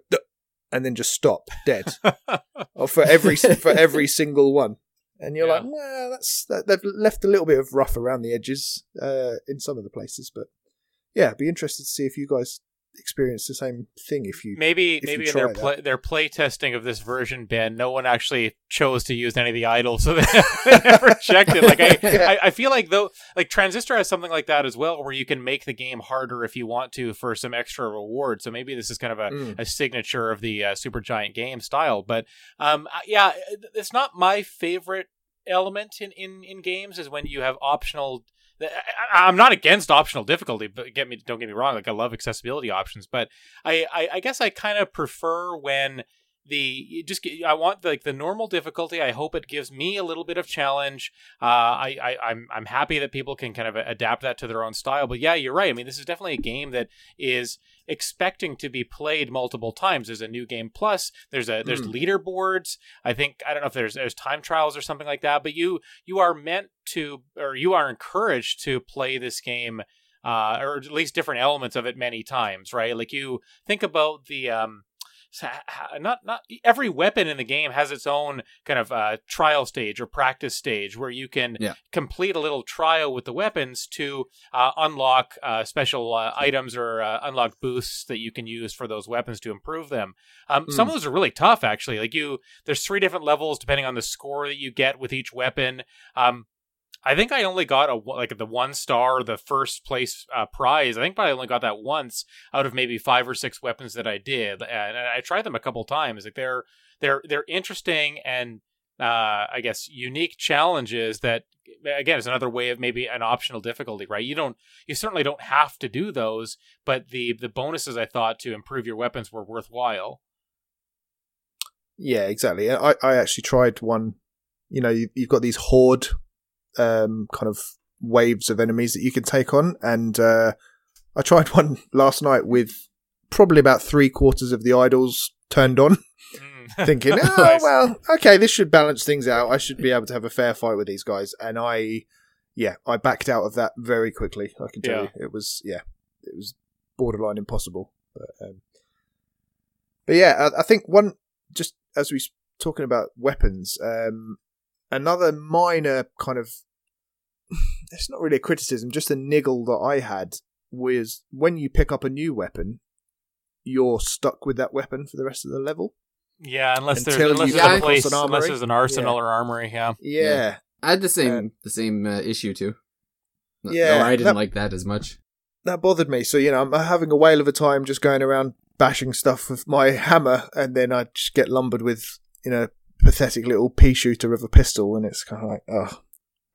and then just stop dead for every for every single one. And you're Yeah. like, well, that's that, they've left a little bit of rough around the edges uh, in some of the places, but yeah, be interested to see if you guys experience the same thing if you. Maybe if you maybe in their that. play, their play testing of this version, Ben, no one actually chose to use any of the idols, so they, they never checked it. Like I, I, I feel like though, like Transistor has something like that as well, where you can make the game harder if you want to for some extra reward. So maybe this is kind of a, Mm. a signature of the uh, Supergiant game style. But um, yeah, it's not my favorite element in, in, in games is when you have optional. I'm not against optional difficulty, but get me don't get me wrong. Like I love accessibility options, but I I, I guess I kind of prefer when the just I want like the normal difficulty. I hope it gives me a little bit of challenge. Uh, I, I I'm I'm happy that people can kind of adapt that to their own style. But yeah, you're right. I mean, this is definitely a game that is expecting to be played multiple times. There's a new game plus. There's a there's Mm. leaderboards. I think I don't know if there's there's time trials or something like that. But you you are meant to or you are encouraged to play this game. Uh, or at least different elements of it many times, right? Like you think about the um, not not every weapon in the game has its own kind of uh, trial stage or practice stage where you can Yeah. complete a little trial with the weapons to uh, unlock uh, special uh, items or uh, unlock boosts that you can use for those weapons to improve them. Um, Some of those are really tough, actually. Like you, there's three different levels depending on the score that you get with each weapon. Um, I think I only got a like the one star, the first place uh, prize. I think I only got that once out of maybe five or six weapons that I did, and I tried them a couple times. Like they're they're they're interesting and uh, I guess unique challenges that again is another way of maybe an optional difficulty, right? You don't you certainly don't have to do those, but the the bonuses I thought to improve your weapons were worthwhile. Yeah, exactly. I, I actually tried one. You know, you, you've got these horde um, kind of waves of enemies that you can take on, and uh, I tried one last night with probably about three quarters of the idols turned on, Mm. thinking, oh Nice. well, okay, this should balance things out. I should be able to have a fair fight with these guys, and I, yeah, I backed out of that very quickly. I can tell Yeah. you, it was yeah, it was borderline impossible. But, um, but yeah, I, I think one just as we talking about weapons, um, another minor kind of it's not really a criticism, just a niggle that I had was when you pick up a new weapon, you're stuck with that weapon for the rest of the level. Yeah, unless there's unless you there's come a place, an unless there's an arsenal Yeah. or armory. Yeah. Yeah, I had the same Um, the same uh, issue too. No- Yeah, no, I didn't that- like that as much. that bothered me. So you know, I'm having a whale of a time just going around bashing stuff with my hammer, and then I just get lumbered with you know pathetic little pea shooter of a pistol, and it's kind of like, oh,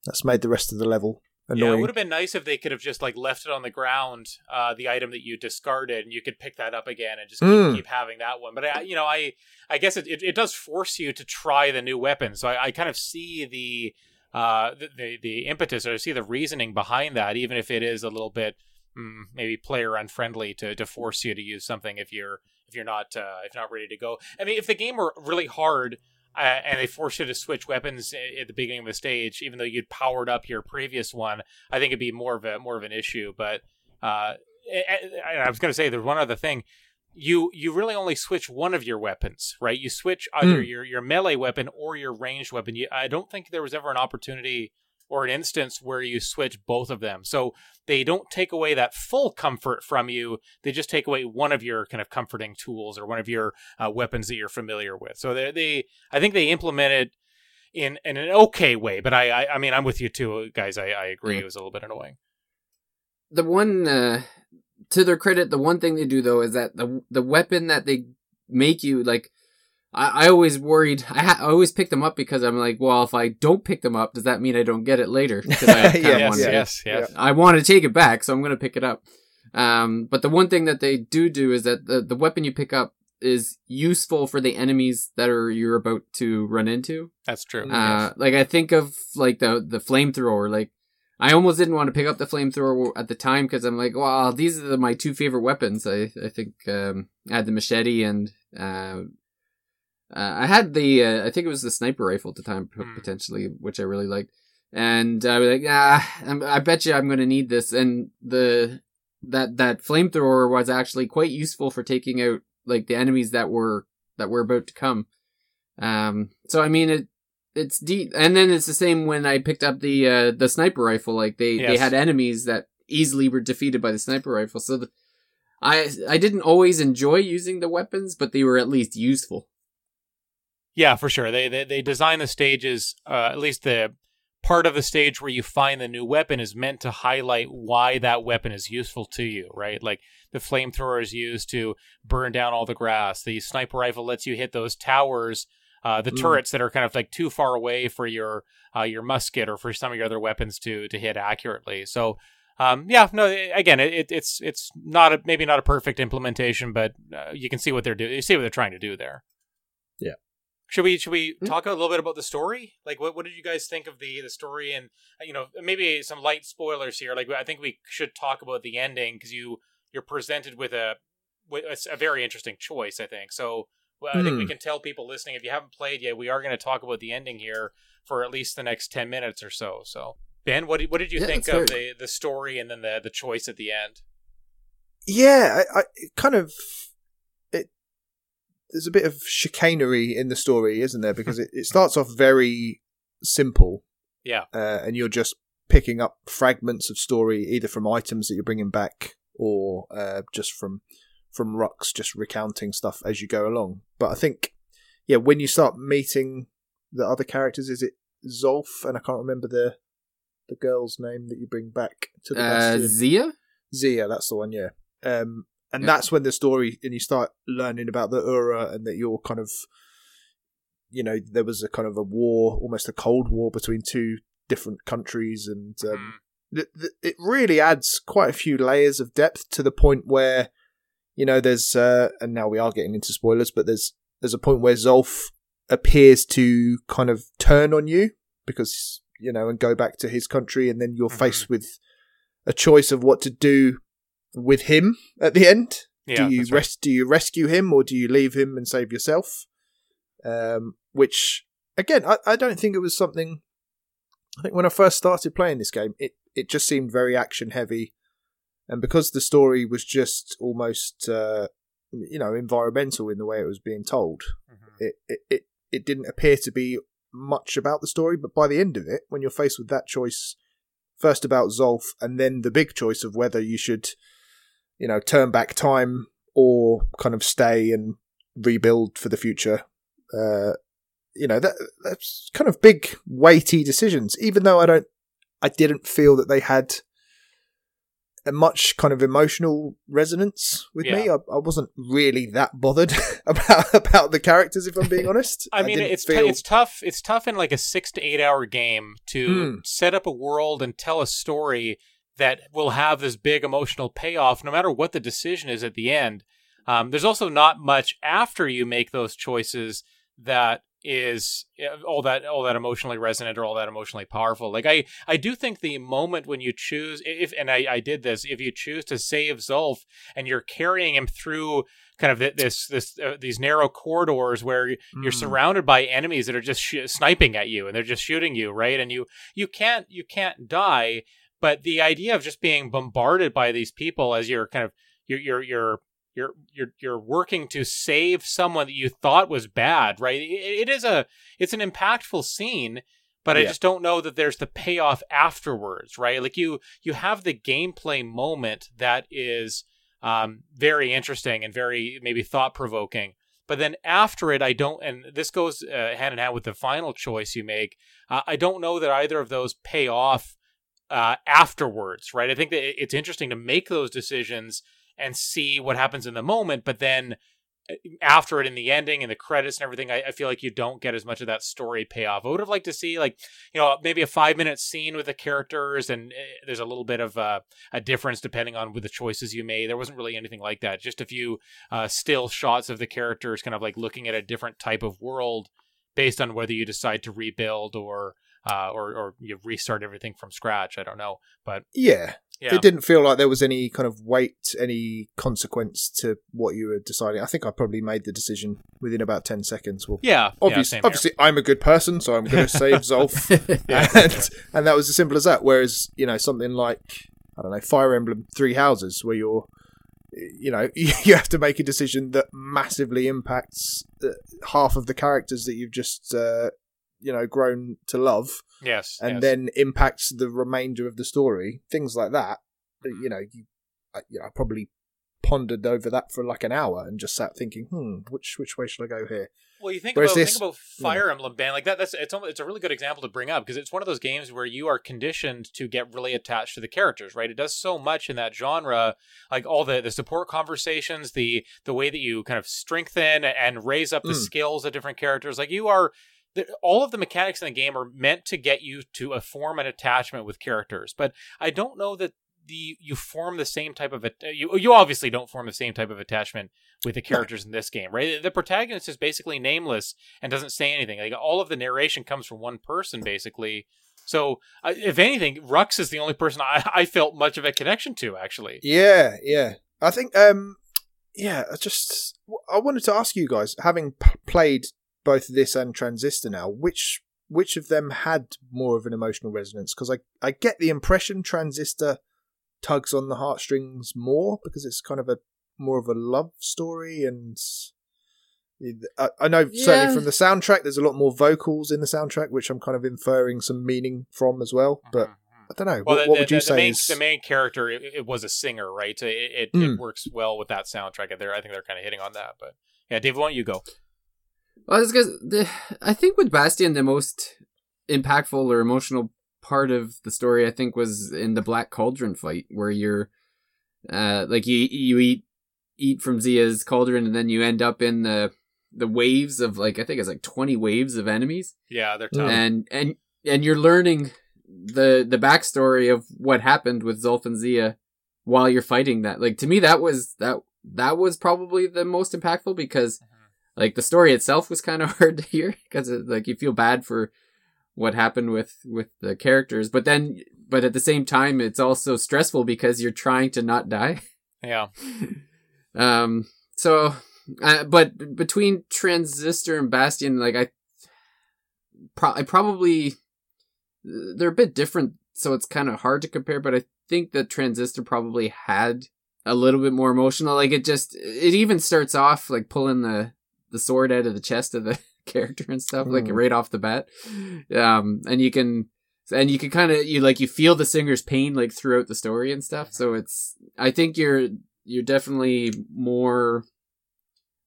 that's made the rest of the level annoying. Yeah, it would have been nice if they could have just like left it on the ground, uh, the item that you discarded, and you could pick that up again and just keep, Mm. keep having that one. But I, you know, I I guess it, it, it does force you to try the new weapon. So I, I kind of see the uh the, the the impetus or I see the reasoning behind that, even if it is a little bit mm, maybe player unfriendly to to force you to use something if you're if you're not uh, if you're not ready to go. I mean, if the game were really hard uh, and they forced you to switch weapons at the beginning of the stage, even though you'd powered up your previous one, I think it'd be more of a more of an issue. But uh, I, I- I was going to say there's one other thing. You you really only switch one of your weapons, right? You switch either Mm. your your melee weapon or your ranged weapon. You, I don't think there was ever an opportunity or an instance where you switch both of them. So they don't take away that full comfort from you. They just take away one of your kind of comforting tools or one of your uh, weapons that you're familiar with. So they, they I think they implemented in in an okay way. But I I, I mean I'm with you too, guys. I, I agree. Yeah. It was a little bit annoying. The one uh, to their credit, the one thing they do though is that the the weapon that they make you like. I, I always worried. I, ha- I always pick them up because I'm like, well, if I don't pick them up, does that mean I don't get it later? 'Cause I kinda yes, yes, yes. I want to take it back, so I'm going to pick it up. Um, but the one thing that they do do is that the, the weapon you pick up is useful for the enemies that are you're about to run into. That's true. Uh, like I think of like the the flamethrower. Like I almost didn't want to pick up the flamethrower at the time because I'm like, well, these are the, my two favorite weapons. I I think um, I had the machete and uh, uh, I had the uh, I think it was the sniper rifle at the time Hmm. potentially, which I really liked. And I was like, ah, I'm, I bet you I'm going to need this. And the that that flamethrower was actually quite useful for taking out like the enemies that were that were about to come. Um, so I mean it it's deep, and then it's the same when I picked up the uh, the sniper rifle. Like they they had enemies that easily were defeated by the sniper rifle. So the, I I didn't always enjoy using the weapons, but they were at least useful. Yeah, for sure. They they, they design the stages, uh, at least the part of the stage where you find the new weapon is meant to highlight why that weapon is useful to you, right? Like the flamethrower is used to burn down all the grass. The sniper rifle lets you hit those towers, uh, the Mm. turrets that are kind of like too far away for your uh, your musket or for some of your other weapons to to hit accurately. So. Um, yeah, no. Again, it, it's it's not a, maybe not a perfect implementation, but uh, you can see what they're doing. You see what they're trying to do there. Yeah. Should we should we Mm. talk a little bit about the story? Like, what what did you guys think of the the story? And uh, you know, maybe some light spoilers here. Like, I think we should talk about the ending because you you're presented with a with a, a very interesting choice. I think so. Well, I think we Hmm. can tell people listening if you haven't played yet, we are going to talk about the ending here for at least the next ten minutes or so. So, Ben, what did, what did you Yeah, think of the the story and then the the choice at the end? Yeah, I, I kind of. There's a bit of chicanery in the story, isn't there? Because it, it starts off very simple, Yeah, uh, and you're just picking up fragments of story either from items that you're bringing back or uh, just from from Rucks, just recounting stuff as you go along. But I think, yeah, when you start meeting the other characters, is it Zolf? And I can't remember the the girl's name that you bring back to the Uh, bastion. Zia? Zia, that's the one, yeah. Um, and Yeah. that's when the story, and you start learning about the Ura, and that you're kind of, you know, there was a kind of a war, almost a cold war between two different countries, and um, th- th- it really adds quite a few layers of depth to the point where, you know, there's, uh, and now we are getting into spoilers, but there's there's a point where Zolf appears to kind of turn on you because you know and go back to his country, and then you're Mhm. faced with a choice of what to do with him at the end. yeah. do you that's right. do you rescue him or do you leave him and save yourself? Um, which again, I, I don't think it was something. I think when I first started playing this game, it it just seemed very action heavy, and because the story was just almost uh, you know environmental in the way it was being told, Mhm. it, it it it didn't appear to be much about the story. But by the end of it, when you're faced with that choice, first about Zolf, and then the big choice of whether you should, you know, turn back time or kind of stay and rebuild for the future. Uh, you know that that's kind of big, weighty decisions. Even though I don't, I didn't feel that they had a much kind of emotional resonance with me. I, I wasn't really that bothered about about the characters, if I'm being honest. I mean, didn't it's t- it's tough. It's tough in like a six to eight hour game to Hmm. set up a world and tell a story that will have this big emotional payoff, no matter what the decision is at the end. Um, there's also not much after you make those choices that is uh, all that all that emotionally resonant or all that emotionally powerful. Like I I do think the moment when you choose if and I, I did this if you choose to save Zulf and you're carrying him through kind of this this uh, these narrow corridors where you're Mm. surrounded by enemies that are just sh- sniping at you and they're just shooting you right and you you can't you can't die but the idea of just being bombarded by these people as you're kind of you're you're you're you're you're, you're working to save someone that you thought was bad right it, it is a it's an impactful scene but I just don't know that there's the payoff afterwards, right? Like you, you have the gameplay moment that is um, very interesting and very maybe thought provoking, but then after it, I don't. And this goes uh, hand in hand with the final choice you make. Uh, I don't know that either of those pay off uh, afterwards, right? I think that it's interesting to make those decisions and see what happens in the moment, but then uh, after it in the ending and the credits and everything, I, I feel like you don't get as much of that story payoff. I would have liked to see like you know maybe a five minute scene with the characters, and uh, there's a little bit of uh, a difference depending on with the choices you made. There wasn't really anything like that. Just a few uh, still shots of the characters, kind of like looking at a different type of world based on whether you decide to rebuild or uh, or or you restart everything from scratch. I don't know, but yeah, yeah, it didn't feel like there was any kind of weight, any consequence to what you were deciding. I think I probably made the decision within about ten seconds. Well, yeah, yeah, obviously, here. obviously, I'm a good person, so I'm going to save Zolf, and and that was as simple as that. Whereas you know something like I don't know Fire Emblem Three Houses, where you're you know you have to make a decision that massively impacts uh, half of the characters that you've just uh, you know grown to love yes, and yes. then impacts the remainder of the story. Things like that. You know, you, I, you know, I probably pondered over that for like an hour and just sat thinking, hmm, which which way should I go here? Well, you think Whereas about this- think about Fire Emblem Band like that. That's it's it's a really good example to bring up because it's one of those games where you are conditioned to get really attached to the characters. Right, it does so much in that genre, like all the the support conversations, the the way that you kind of strengthen and raise up the Mm. skills of different characters. Like you are. The- All of the mechanics in the game are meant to get you to a form an attachment with characters, but I don't know that the you form the same type of you you obviously don't form the same type of attachment with the characters in this game, right? The protagonist is basically nameless and doesn't say anything. Like all of the narration comes from one person, basically. So, uh, if anything, Rucks is the only person I, I felt much of a connection to, actually. Yeah, yeah. I think, um, yeah. I just I wanted to ask you guys, having p- played both this and Transistor now, which which of them had more of an emotional resonance? Because I I get the impression Transistor tugs on the heartstrings more because it's kind of a more of a love story and. I I know Yeah. certainly from the soundtrack, there's a lot more vocals in the soundtrack, which I'm kind of inferring some meaning from as well. But Mhm. I don't know. Well, what the, what the- would you the say main, is the main character it, it was a singer, right? It it, it Mm. works well with that soundtrack. There, I think they're kind of hitting on that. But yeah, Dave, why don't you go? Well, it's because the I think with Bastion, the most impactful or emotional part of the story, I think, was in the Black Cauldron fight, where you're, uh, like you you eat eat from Zia's cauldron, and then you end up in the the waves of like I think it's like twenty waves of enemies, Yeah, they're Mm. tough. and and and you're learning the the backstory of what happened with Zulf and Zia while you're fighting that. Like to me, that was that that was probably the most impactful because like the story itself was kind of hard to hear because like you feel bad for what happened with with the characters but then but at the same time it's also stressful because you're trying to not die. Yeah, um so uh, but between transistor and bastion like i pro- i probably they're a bit different so it's kind of hard to compare but i think that transistor probably had a little bit more emotional like it just it even starts off like pulling the the sword out of the chest of the character and stuff like Mm. right off the bat. Um and you can and you can kind of you like you feel the singer's pain like throughout the story and stuff. So it's i think you're you're definitely more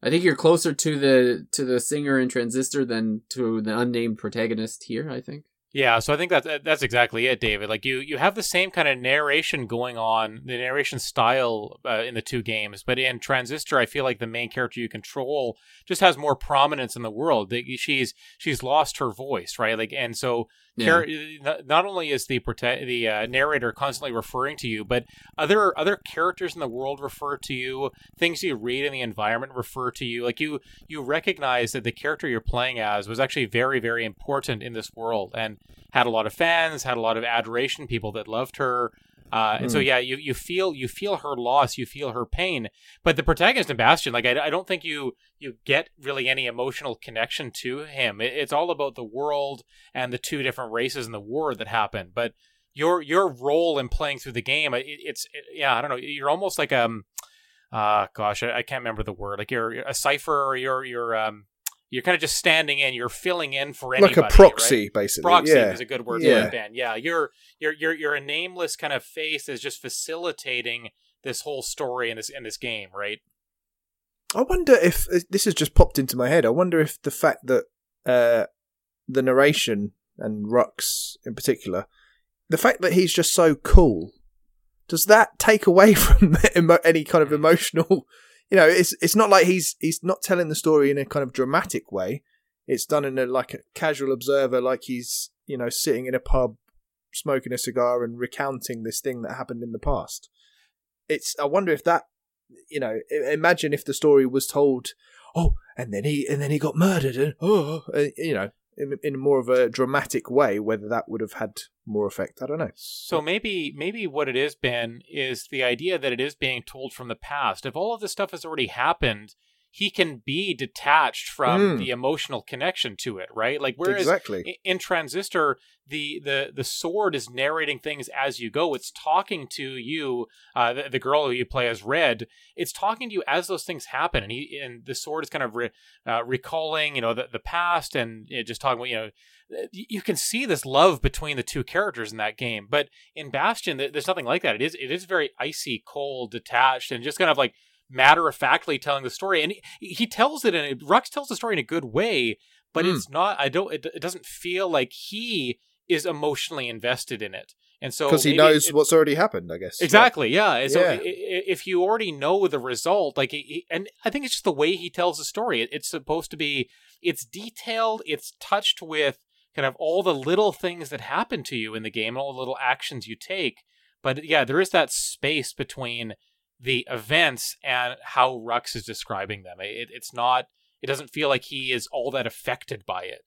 i think you're closer to the to the singer in transistor than to the unnamed protagonist here i think Yeah, so I think that's that's exactly it, David. Like you, you have the same kind of narration going on, the narration style uh, in the two games, but in Transistor, I feel like the main character you control just has more prominence in the world. She's she's lost her voice, right? Like, and so yeah char- not- only is the prote- the uh, narrator constantly referring to you, but other other characters in the world refer to you. Things you read in the environment refer to you. Like you you recognize that the character you're playing as was actually very very important in this world and had a lot of fans, had a lot of adoration, people that loved her. Uh, and so yeah, you, you feel you feel her loss, you feel her pain, but the protagonist in Bastion, like I, I don't think you you get really any emotional connection to him. It, it's all about the world and the two different races and the war that happened. But your your role in playing through the game, it, it's it, yeah, I don't know. You're almost like um, uh, gosh, I, I can't remember the word. Like you're a cipher, or you're you're um, you're kind of just standing in. You're filling in for anybody, like a proxy, right? basically. Proxy yeah. is a good word Yeah. for it, Ben. Yeah, you're you're you're you're a nameless kind of face that's just facilitating this whole story in this in this game, right? I wonder if uh, this has just popped into my head. I wonder if the fact that uh, the narration and Rucks in particular, the fact that he's just so cool, does that take away from any kind of emotional? You know, it's it's not like he's he's not telling the story in a kind of dramatic way. It's done in a like a casual observer, like he's you know sitting in a pub, smoking a cigar and recounting this thing that happened in the past. It's I wonder if that you know, imagine if the story was told, oh, and then he and then he got murdered, and oh, uh, you know, in, in more of a dramatic way, whether that would have had more effect. I don't know. So maybe maybe what it is, Ben, is the idea that it is being told from the past. If all of this stuff has already happened, he can be detached from Mm. the emotional connection to it, right? Like whereas exactly. in Transistor, the the the sword is narrating things as you go. It's talking to you, uh, the, the girl who you play as Red. It's talking to you as those things happen, and he and the sword is kind of re, uh, recalling, you know, the the past, and you know, just talking about, you know, you you can see this love between the two characters in that game. But in Bastion, there's nothing like that. It is it is very icy, cold, detached, and just kind of like matter of factly telling the story, and he, he tells it in Rucks tells the story in a good way, but Mm. it's not. I don't. It, it doesn't feel like he is emotionally invested in it, and so because he knows it- what's already happened. I guess Exactly. Yeah. And So Yeah. i- if you already know the result, like, and I think it's just the way he tells the story. It's supposed to be. It's detailed. It's touched with kind of all the little things that happen to you in the game, and all the little actions you take. But yeah, there is that space between the events and how Rucks is describing them. It, it's not. It doesn't feel like he is all that affected by it.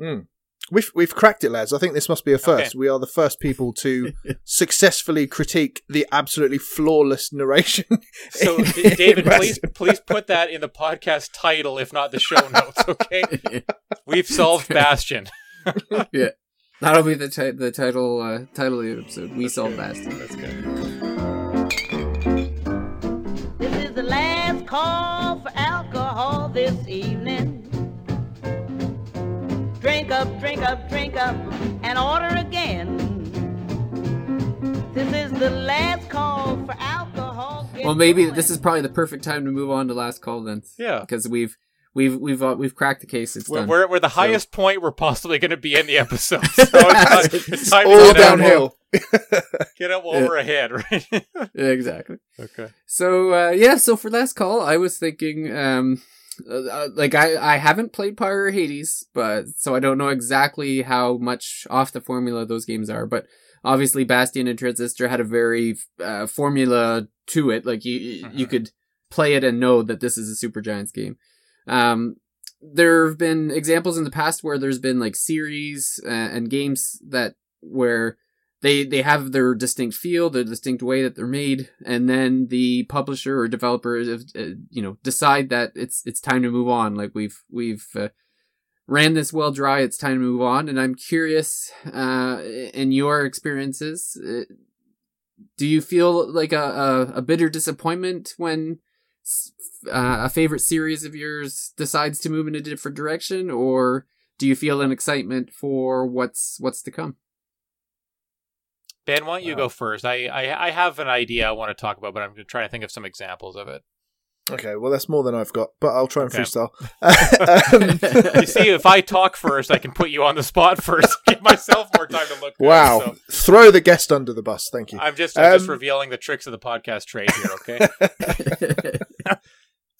Mm. We've we've cracked it, lads. I think this must be a first. Okay. We are the first people to successfully critique the absolutely flawless narration. So, in- David, in please please put that in the podcast title, if not the show notes. Okay, we've solved Bastion. yeah. That'll be the ti- the title uh, title of the episode. We That's solved good. Bastion. That's good. Call for alcohol this evening. Drink up, drink up, drink up, and order again. This is the last call for alcohol. Get Well, maybe going. this is probably the perfect time to move on to last call then. Yeah. because we've we've we've uh, we've cracked the case. It's We're, done. we're, we're the So- highest point we're possibly going to be in the episode. So it's, time- it's time All downhill. Get out while Yeah. we're ahead, right? Exactly. okay. So uh, yeah, so for last call, I was thinking, um, uh, uh, like I I haven't played Pyre or Hades, but so I don't know exactly how much off the formula those games are. But obviously, Bastion and Transistor had a very uh, formula to it. Like you you Mhm. could play it and know that this is a Supergiant's game. Um, there have been examples in the past where there's been like series uh, and games that where they they have their distinct feel, their distinct way that they're made, and then the publisher or developer, uh, you know, decide that it's it's time to move on. Like we've we've uh, ran this well dry. It's time to move on. And I'm curious, uh, in your experiences, uh, do you feel like a a, a bitter disappointment when uh, a favorite series of yours decides to move in a different direction, or do you feel an excitement for what's what's to come? Ben, why don't you Wow. go first? I, I I have an idea I want to talk about, but I'm trying to try to think of some examples of it. Okay, well that's more than I've got, but I'll try and Okay. freestyle. Um, You see, if I talk first, I can put you on the spot first, give myself more time to look. good, wow, so throw the guest under the bus. Thank you. I'm just I'm just Um, revealing the tricks of the podcast trade here. Okay.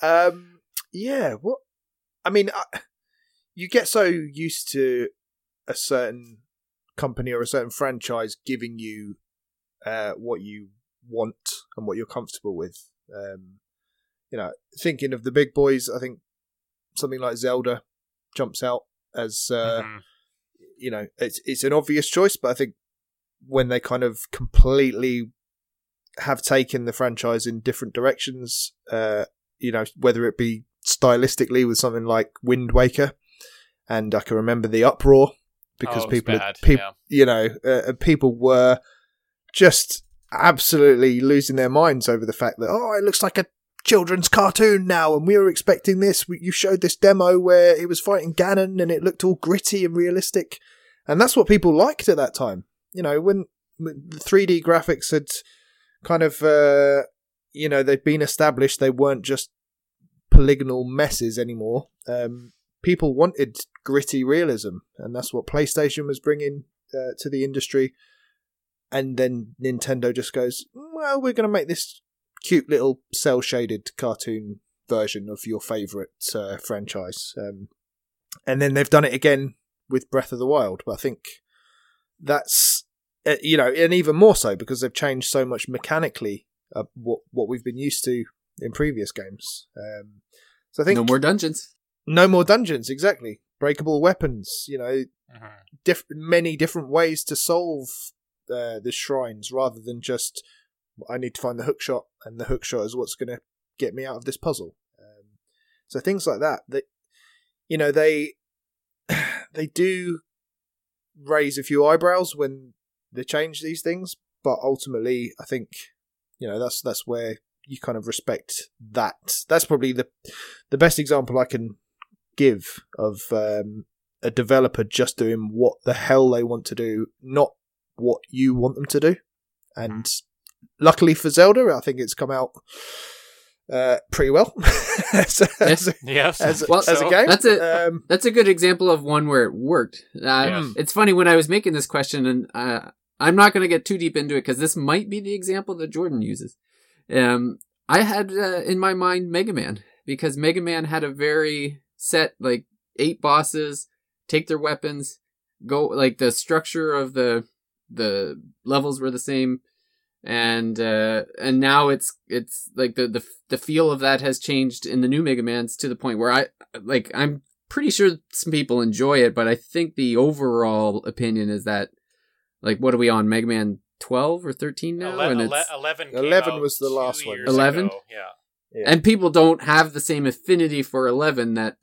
Um, yeah. What? I mean, I, you get so used to a certain company or a certain franchise giving you uh, what you want and what you're comfortable with. Um, you know, thinking of the big boys, I think something like Zelda jumps out as uh, Mhm. you know it's it's an obvious choice, but I think when they kind of completely have taken the franchise in different directions, uh, you know, whether it be stylistically with something like Wind Waker, and I can remember the uproar because Oh, people, bad, people, yeah. you know, uh, people were just absolutely losing their minds over the fact that oh, it looks like a children's cartoon now, and we were expecting this. We- You showed this demo where he was fighting Ganon, and it looked all gritty and realistic, and that's what people liked at that time. You know, when when the 3D graphics had kind of, uh, you know, they've been established, they weren't just polygonal messes anymore. Um, people wanted gritty realism, and that's what PlayStation was bringing uh, to the industry. And then Nintendo just goes, well, we're going to make this cute little cell shaded cartoon version of your favorite uh, franchise. Um, and then they've done it again with Breath of the Wild. But I think that's uh, you know, and even more so because they've changed so much mechanically uh, what what we've been used to in previous games. Um, so I think no more dungeons. no more dungeons, exactly. Breakable weapons, you know, Mhm. diff- many different ways to solve uh, the shrines rather than just I need to find the hook shot, and the hook shot is what's going to get me out of this puzzle. Um, so things like that, that you know, they they do raise a few eyebrows when they change these things, but ultimately, I think you know that's that's where you kind of respect that. That's probably the the best example I can give of um, a developer just doing what the hell they want to do, not what you want them to do. And luckily for Zelda, I think it's come out uh, pretty well as, a, as, Yes. as, a- Well, as a game. That's a- Um, That's a good example of one where it worked. Uh, Yes. It's funny when I was making this question, and uh, I'm not going to get too deep into it because this might be the example that Jordan uses. Um, I had uh, in my mind Mega Man because Mega Man had a very set like eight bosses, take their weapons, go like the structure of the the levels were the same, and uh, and now it's it's like the the the feel of that has changed in the new Mega Man's to the point where I like I'm pretty sure some people enjoy it, but I think the overall opinion is that like what are we on Mega Man 12 or 13 now Ele- and ele- it's 11 came 11 out was the last one. 11? ago. Yeah. and people don't have the same affinity for 11 that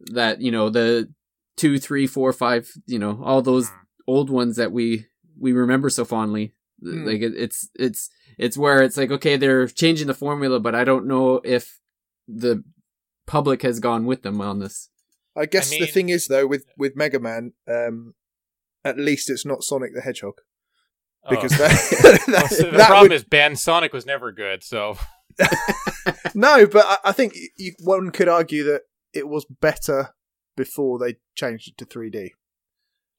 that you know the two three four five you know all those Hmm. old ones that we we remember so fondly Hmm. like it, it's it's it's where it's like okay they're changing the formula but i don't know if the public has gone with them on this I guess I the thing is though with with Mega Man, um, at least it's not Sonic the Hedgehog oh. because Oh. that, Well, so the that problem would- is Ben Sonic was never good, so no, but I, I think you, one could argue that it was better before they changed it to 3D.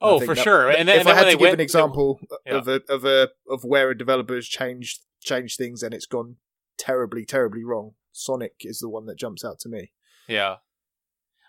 oh for that- sure. And then, if and I had to give went, an example Yeah. of a of a of where a developer has changed changed things and it's gone terribly terribly wrong, Sonic is the one that jumps out to me. Yeah.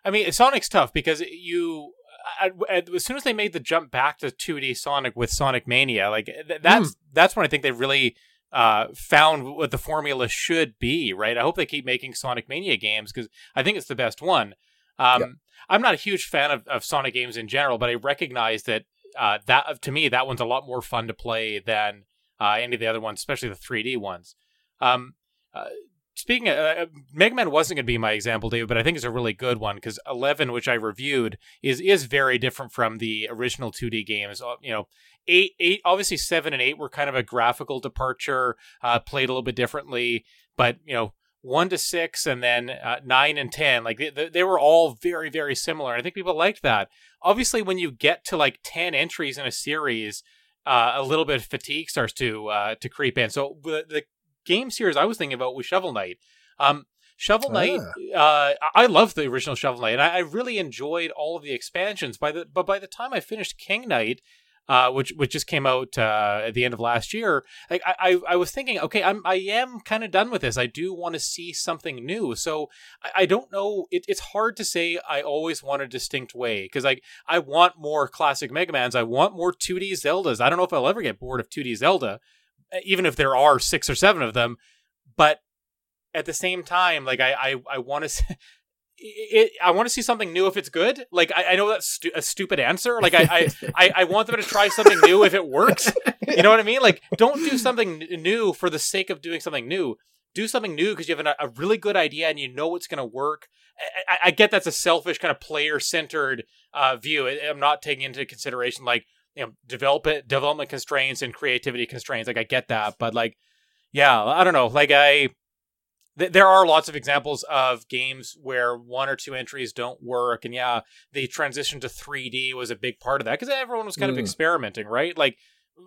I mean, Sonic's tough because you, I, I- as soon as they made the jump back to 2D Sonic with Sonic Mania, like th- that's that's when I think they really uh, found what the formula should be. Right. I hope they keep making Sonic Mania games because I think it's the best one. Um, Yeah. I'm not a huge fan of, of Sonic games in general, but I recognize that uh, that to me that one's a lot more fun to play than uh, any of the other ones, especially the 3D ones. Um, uh, speaking of uh, Mega Man wasn't going to be my example, David, but I think it's a really good one because 11, which I reviewed, is is very different from the original 2D games. Uh, You know, eight, eight, obviously seven and eight were kind of a graphical departure, uh, played a little bit differently, but you know. One to six, and then uh, nine and ten, like they, they were all very, very similar. I think people liked that. Obviously, when you get to like ten entries in a series, uh, a little bit of fatigue starts to uh, to creep in. So the, the game series I was thinking about was Shovel Knight. Um, Shovel Knight, uh, I I love the original Shovel Knight, and I, I really enjoyed all of the expansions. By the but by the time I finished King Knight, uh, which which just came out uh, at the end of last year, like I, I, I was thinking, okay, I'm I am kind of done with this. I do want to see something new. So I, I don't know. It, it's hard to say. I always want a distinct way because like I want more classic Mega Man's. I want more 2D Zeldas. I don't know if I'll ever get bored of 2D Zelda, even if there are six or seven of them. But at the same time, like I I, I want to. It, I want to see something new if it's good. Like I, I know that's stu- a stupid answer. Like I, I, I, I want them to try something new if it works. You know what I mean? Like don't do something n- new for the sake of doing something new. Do something new because you have an, a really good idea and you know it's going to work. I, I, get that's a selfish kind of player centered uh, view. I'm not taking into consideration like you know development development constraints and creativity constraints. Like I get that, but like yeah, I don't know. Like I th- there are lots of examples of games where one or two entries don't work and yeah the transition to 3d was a big part of that because everyone was kind of Mm. experimenting right like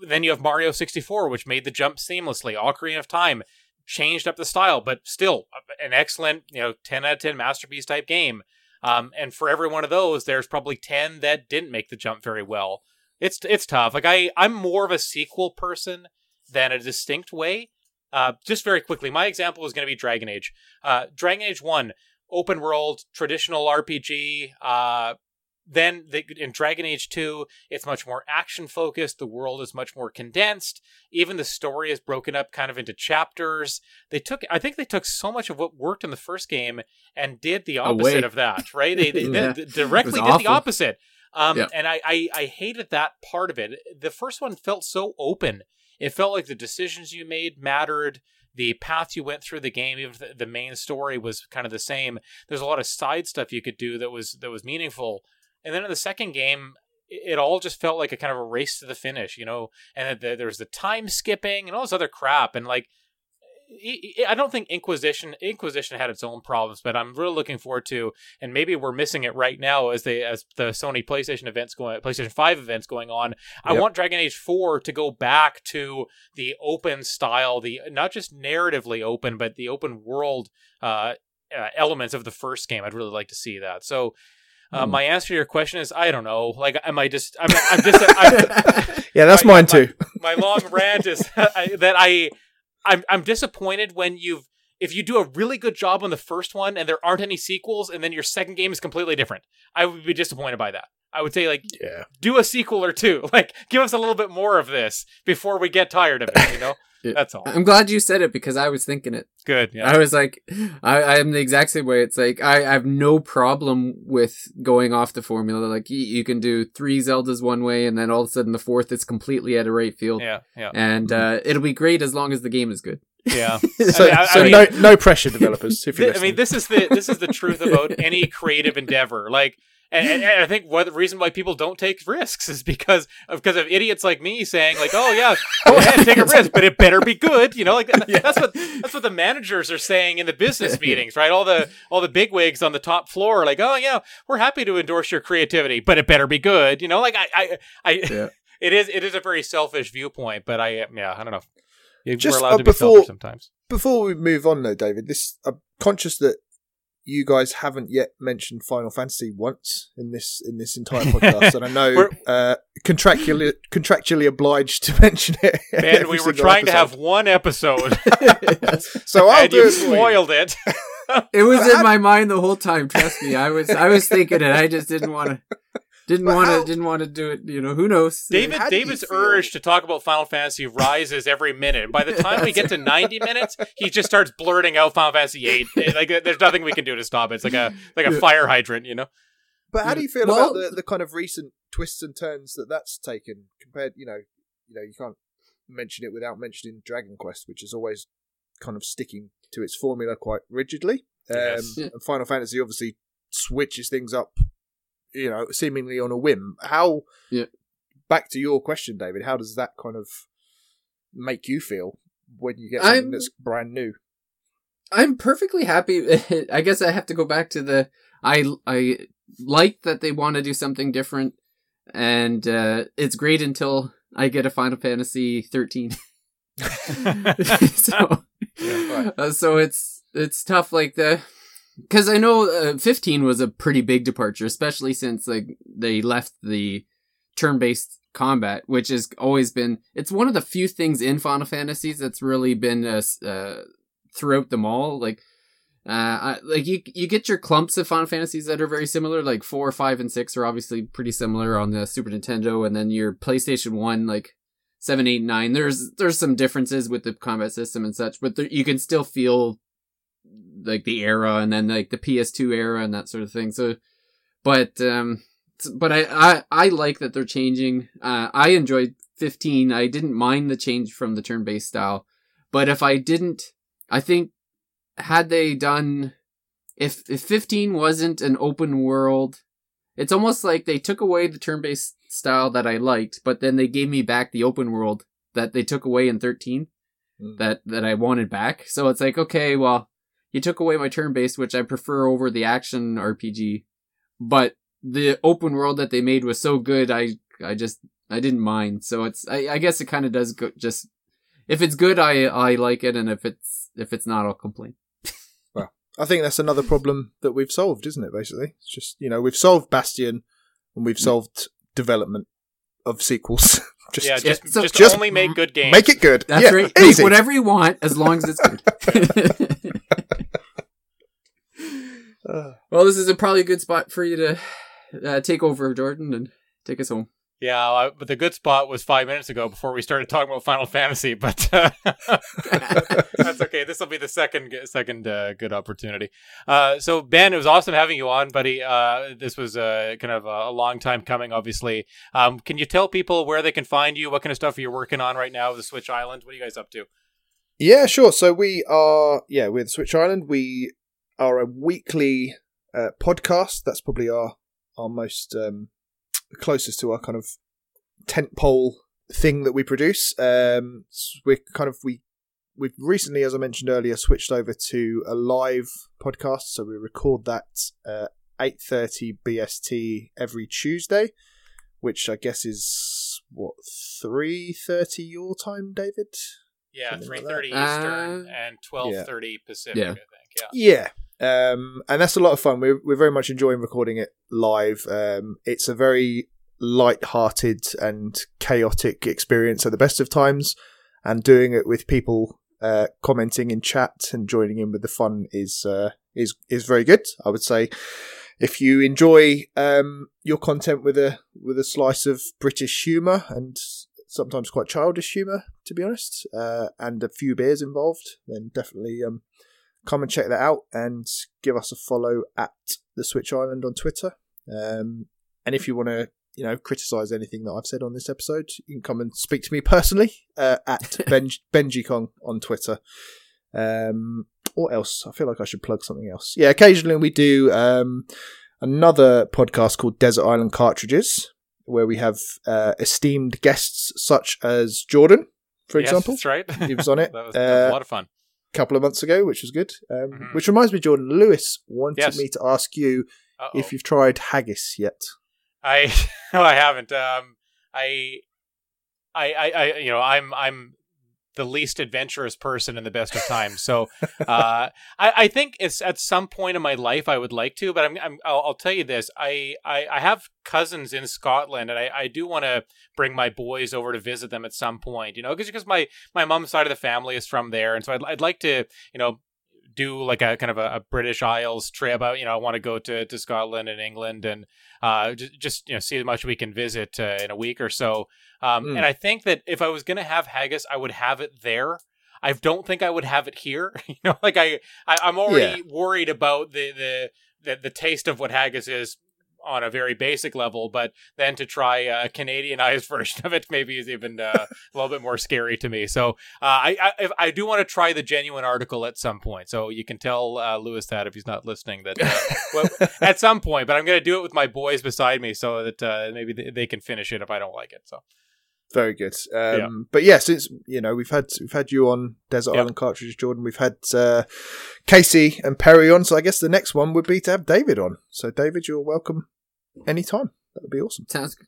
then you have mario 64 which made the jump seamlessly ocarina of time changed up the style but still uh, an excellent you know 10 out of 10 masterpiece type game um, and for every one of those there's probably 10 that didn't make the jump very well it's it's tough like i i'm more of a sequel person than a distinct way uh, just very quickly, my example is going to be Dragon Age. Uh, Dragon Age 1, open world, traditional RPG. Uh, then the, in Dragon Age 2, it's much more action focused. The world is much more condensed. Even the story is broken up kind of into chapters. They took, I think they took so much of what worked in the first game and did the opposite Away. of that, right? They, they, Yeah. they directly did was the opposite. Um, Yeah. And I, I, I hated that part of it. The first one felt so open. It felt like the decisions you made mattered. The path you went through the game even the, the main story was kind of the same. There's a lot of side stuff you could do that was that was meaningful. And then in the second game it, all just felt like a kind of a race to the finish you know? And there was the time skipping and all this other crap. And like I don't think Inquisition Inquisition had its own problems, but I'm really looking forward to, and maybe we're missing it right now as they as the Sony PlayStation events going, PlayStation Five events going on. I want Dragon Age Four to go back to the open style, the not just narratively open, but the open world uh, uh, elements of the first game. I'd really like to see that. So. Uh, Hmm. My answer to your question is I don't know. Like, am I just? I'm, I'm just. I'm, Yeah, that's mine my- too. my long rant is that I I'm I'm disappointed when you've if you do a really good job on the first one and there aren't any sequels and then your second game is completely different. I would be disappointed by that. I would say like Yeah. do a sequel or two. Like give us a little bit more of this before we get tired of it, you know? Yeah. That's all. I'm glad you said it because I was thinking it. Good. Yeah. I was like, I, I'm the exact same way. It's like I, I have no problem with going off the formula. Like you, you can do three Zeldas one way, and then all of a sudden the fourth is completely at a right field, Yeah, yeah. and uh, it'll be great as long as the game is good. Yeah. So, I- I so mean- no no pressure, developers. If you're Th- I mean, this is the this is the truth about any creative endeavor. Like, and, and, and I think one the reason why people don't take risks is because of because of idiots like me saying like, "Oh yeah, go ahead, take a risk, but it better be good." You know, like that's what that's what the managers are saying in the business meetings, right? All the all the bigwigs on the top floor, are like, "Oh yeah, we're happy to endorse your creativity, but it better be good." You know, like I I, I Yeah. it is it is a very selfish viewpoint, but I yeah I don't know. Just, we're allowed uh, to be before- selfish sometimes. Before we move on, though, David, this I'm conscious that you guys haven't yet mentioned Final Fantasy once in this in this entire podcast, and I know uh, contractually contractually obliged to mention it. Man, every we were single trying to have one episode. So I'll and do you it spoiled it. It was But in how- my mind the whole time. Trust me, I was I was thinking it. I just didn't want to. Didn't want to. Didn't want to do it. You know, who knows? David, How David's urge to talk about Final Fantasy rises every minute. By the time we get to ninety minutes, he just starts blurting out Final Fantasy eight. Like there's nothing we can do to stop it. It's like a like a Yeah. fire hydrant, you know. But how do you feel Well- about the, the kind of recent twists and turns that that's taken compared? You know, you know, you can't mention it without mentioning Dragon Quest, which is always kind of sticking to its formula quite rigidly. Um, Yes. Yeah. And Final Fantasy obviously switches things up, you know, seemingly on a whim. How? Yeah. Back to your question, David. How does that kind of make you feel when you get something I'm- that's brand new? I'm perfectly happy. I guess I have to go back to the I I like that they want to do something different, and uh, it's great until I get a Final Fantasy 13. so, Yeah, uh, so it's it's tough like the because I know uh, 15 was a pretty big departure, especially since like they left the turn-based combat, which has always been it's one of the few things in Final Fantasies that's really been uh, uh, throughout them all. Like, uh, I, like you you get your clumps of Final Fantasies that are very similar. Like four, five, and six are obviously pretty similar on the Super Nintendo, and then your PlayStation One, like seven, eight, nine. There's there's some differences with the combat system and such, but there, you can still feel like the era, and then like the PS2 era and that sort of thing. So, but um, but I I I like that they're changing. Uh, I enjoyed 15. I didn't mind the change from the turn-based style, but if I didn't, I think had they done if if 15 wasn't an open world it's almost like they took away the turn-based style that I liked but then they gave me back the open world that they took away in 13 Mm. that that I wanted back so it's like okay well you took away my turn-based which I prefer over the action RPG but the open world that they made was so good I I just I didn't mind so it's I, I guess it kind of does go just if it's good I I like it and if it's if it's not I'll complain well, I think that's another problem that we've solved, isn't it? Basically, it's just you know we've solved Bastion and we've mm. solved development of sequels. just yeah, just so- just, just only make good games. make it good. That's yeah, right. Make Easy. whatever you want as long as it's good. Uh, well, this is a probably a good spot for you to uh, take over, Jordan, and take us home. Yeah, I, but the good spot was five minutes ago before we started talking about Final Fantasy. But uh, that's okay. This will be the second second uh, good opportunity. Uh, so Ben, it was awesome having you on, buddy. Uh, this was uh, kind of a, a long time coming, obviously. Um, can you tell people where they can find you? What kind of stuff are you working on right now with the Switch Island? What are you guys up to? yeah, sure. So we are yeah we're the Switch Island. We are a weekly uh, podcast. That's probably our our most um, closest to our kind of tentpole thing that we produce. Um, s- we're kind of we we've recently, as I mentioned earlier, switched over to a live podcast. So we record that uh, eight thirty BST every Tuesday, which I guess is what three thirty your time, David. Yeah, three thirty like. Eastern Uh, and twelve thirty Pacific. yeah. I think. Yeah. Yeah. Um, and that's a lot of fun. We're, we're very much enjoying recording it live. Um, it's a very light-hearted and chaotic experience at the best of times, and doing it with people uh, commenting in chat and joining in with the fun is uh, is is very good. I would say if you enjoy um, your content with a with a slice of British humour and sometimes quite childish humour, to be honest, uh, and a few beers involved, then definitely um, come and check that out and give us a follow at the Switch Island on Twitter. Um, and if you want to, you know, criticize anything that I've said on this episode, you can come and speak to me personally uh, at ben- BenjiKong on Twitter. Um, what else? I feel like I should plug something else. Yeah, occasionally we do um, another podcast called Desert Island Cartridges, where we have uh, esteemed guests such as Jordan, for Yes, example. that's right. He was on it. that, was, that was Uh, a lot of fun. Couple of months ago, which was good. Um, Mhm. Which reminds me, Jordan Lewis wanted Yes. me to ask you Uh-oh. if you've tried haggis yet. I no, I haven't. Um, I, I, I, I, you know, I'm, I'm the least adventurous person in the best of times. So, uh, I, I think it's at some point in my life I would like to, but I'm, I'm I'll, I'll tell you this. I, I, I have cousins in Scotland, and I, I do want to bring my boys over to visit them at some point. You know, because because my my mom's side of the family is from there, and so I'd, I'd like to, you know. Do like a kind of a, a British Isles trip. I, you know, I want to go to, to Scotland and England and uh, just, just you know see as much we can visit uh, in a week or so. Um, Mm. And I think that if I was going to have haggis, I would have it there. I don't think I would have it here. you know, like I, I I'm already worried about the, the the the taste of what haggis is on a very basic level, but then to try a Canadianized version of it maybe is even uh, a little bit more scary to me. So uh, I I, I do want to try the genuine article at some point. So you can tell uh, Lewis that if he's not listening that uh, well, at some point. But I'm going to do it with my boys beside me so that uh, maybe they, they can finish it if I don't like it. So Very good. Um, Yeah. But yeah, since you know we've had we've had you on Desert. Island Cartridges, Jordan. We've had uh, Casey and Perry on. So I guess the next one would be to have David on. So David, you're welcome anytime. That would be awesome. Sounds good.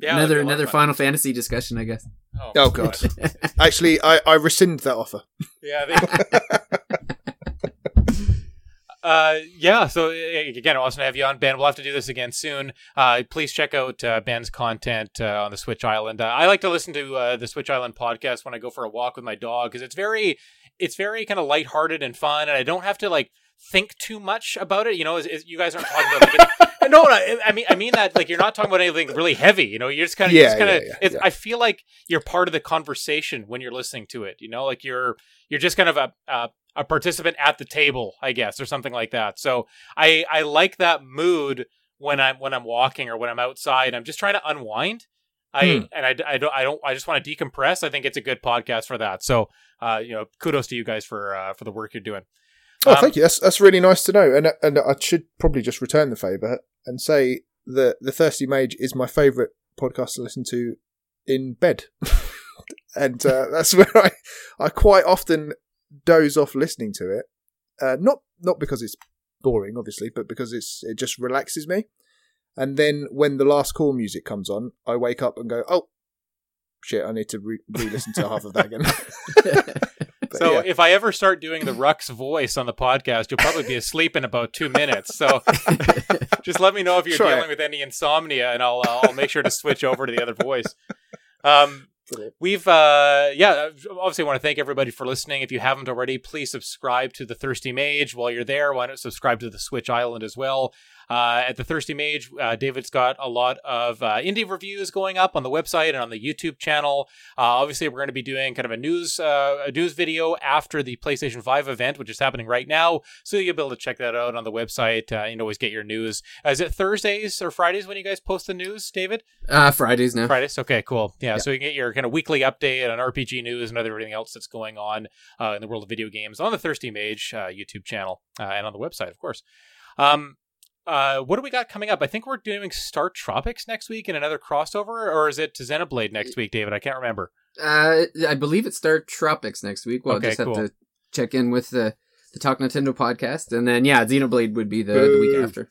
yeah, another that'd be a lot of another fun. Final Fantasy discussion, I guess. Oh, Oh god. Actually, I, I rescind that offer. yeah. They, uh, yeah. So again, awesome to have you on, Ben. We'll have to do this again soon. Uh, please check out uh, Ben's content uh, on the Switch Island. Uh, I like to listen to uh, the Switch Island podcast when I go for a walk with my dog because it's very, it's very kind of lighthearted and fun, and I don't have to like think too much about it. You know, is, as you guys aren't talking about. Like, no, no, I mean, I mean that like you're not talking about anything really heavy. You know, you're just kind of, Yeah, just kind of. yeah, yeah. I feel like you're part of the conversation when you're listening to it. You know, like you're you're just kind of a a, a participant at the table, I guess, or something like that. So I I like that mood when I'm when I'm walking or when I'm outside. I'm just trying to unwind. I Hmm. and I, I don't I don't I just want to decompress. I think it's a good podcast for that. So uh you know kudos to you guys for uh, for the work you're doing. Oh, Um, thank you. That's that's really nice to know. And and I should probably just return the favour and say that the Thirsty Mage is my favourite podcast to listen to in bed, and uh, that's where I I quite often doze off listening to it. Uh, not not because it's boring, obviously, but because it's it just relaxes me. And then when the last call music comes on, I wake up and go, "Oh shit! I need to re- re-listen to half of that again." But So yeah. if I ever start doing the Rucks voice on the podcast, you'll probably be asleep in about two minutes. So just let me know if you're Try dealing with any insomnia, and I'll uh, I'll make sure to switch over to the other voice. Um, we've uh, yeah, obviously want to thank everybody for listening. If you haven't already, please subscribe to the Thirsty Mage while you're there. Why not subscribe to the Switch Island as well? Uh, at the Thirsty Mage, uh, David's got a lot of uh, indie reviews going up on the website and on the YouTube channel. Uh, obviously, we're going to be doing kind of a news uh, a news video after the PlayStation 5 event, which is happening right now. So you'll be able to check that out on the website. Uh, you can always get your news. Is it Thursdays or Fridays when you guys post the news, David? uh, Fridays now. Fridays. Okay, cool. Yeah, so you can get your kind of weekly update on RPG news and everything else that's going on uh, in the world of video games on the Thirsty Mage uh, YouTube channel uh, and on the website, of course. Um, uh, what do we got coming up? I think we're doing Star Tropics next week and another crossover, or is it Xenoblade next week, David? I can't remember. Uh, I believe it's Star Tropics next week. We'll Okay, just have cool. to check in with the the Talk Nintendo podcast, and then yeah, Xenoblade would be the, the week after.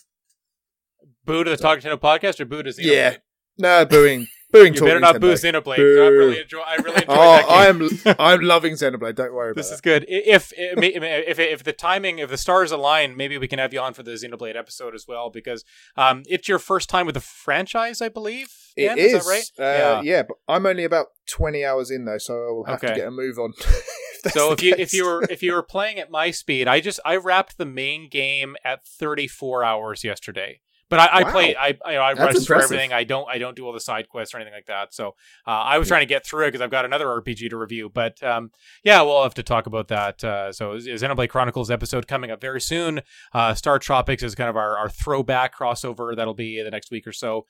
Boo to the Talk Nintendo podcast or boo to Xenoblade? Yeah. No, booing. Booing You better not boo. Xenoblade. 'cause I Boo. really enjoy. I really enjoy Oh, that. I am I'm loving Xenoblade. Don't worry about it. This that. is good. I- If if if the timing, if the stars align, maybe we can have you on for the Xenoblade episode as well because um, it's your first time with the franchise, I believe. It Dan? is, that right? Uh, yeah. but I'm only about 20 hours in though, so I will have to Okay. get a move on. that's So if you if you were if you were playing at my speed, I just I wrapped the main game at 34 hours yesterday. But I, I Wow. play I I, I rush through everything. I don't I don't do all the side quests or anything like that. So uh, I was trying to get through it because I've got another RPG to review. But um, yeah, we'll have to talk about that. Uh, so is Xenoblade Chronicles episode coming up very soon. Uh, Star Tropics is kind of our, our throwback crossover that'll be the next week or so.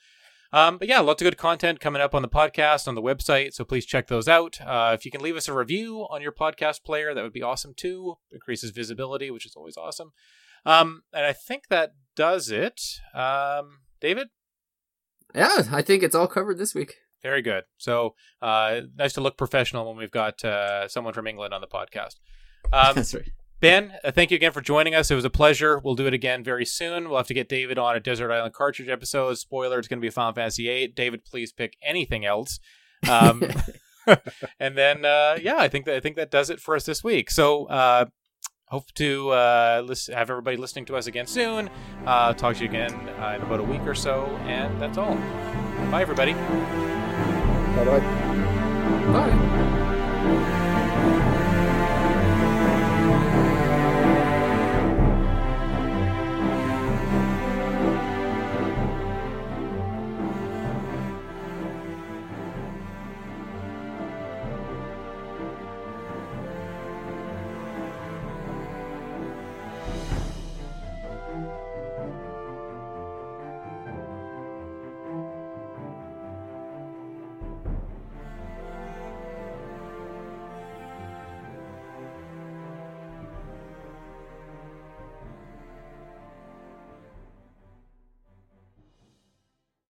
Um, but yeah, lots of good content coming up on the podcast, on the website. So please check those out. Uh, if you can leave us a review on your podcast player, that would be awesome too. Increases visibility, which is always awesome. Um, and I think that does it. Um, David? Yeah, I think it's all covered this week. Very good. So uh, nice to look professional when we've got uh, someone from England on the podcast. Um, That's right. Ben, uh, thank you again for joining us. It was a pleasure. We'll do it again very soon. We'll have to get David on a Desert Island Cartridge episode. Spoiler, it's going to be Final Fantasy VIII. David, please pick anything else. Um, and then, uh, yeah, I think that I think that does it for us this week. So, uh, hope to uh, listen, have everybody listening to us again soon. Uh, talk to you again uh, in about a week or so, and that's all. Bye, everybody. Bye-bye. Bye.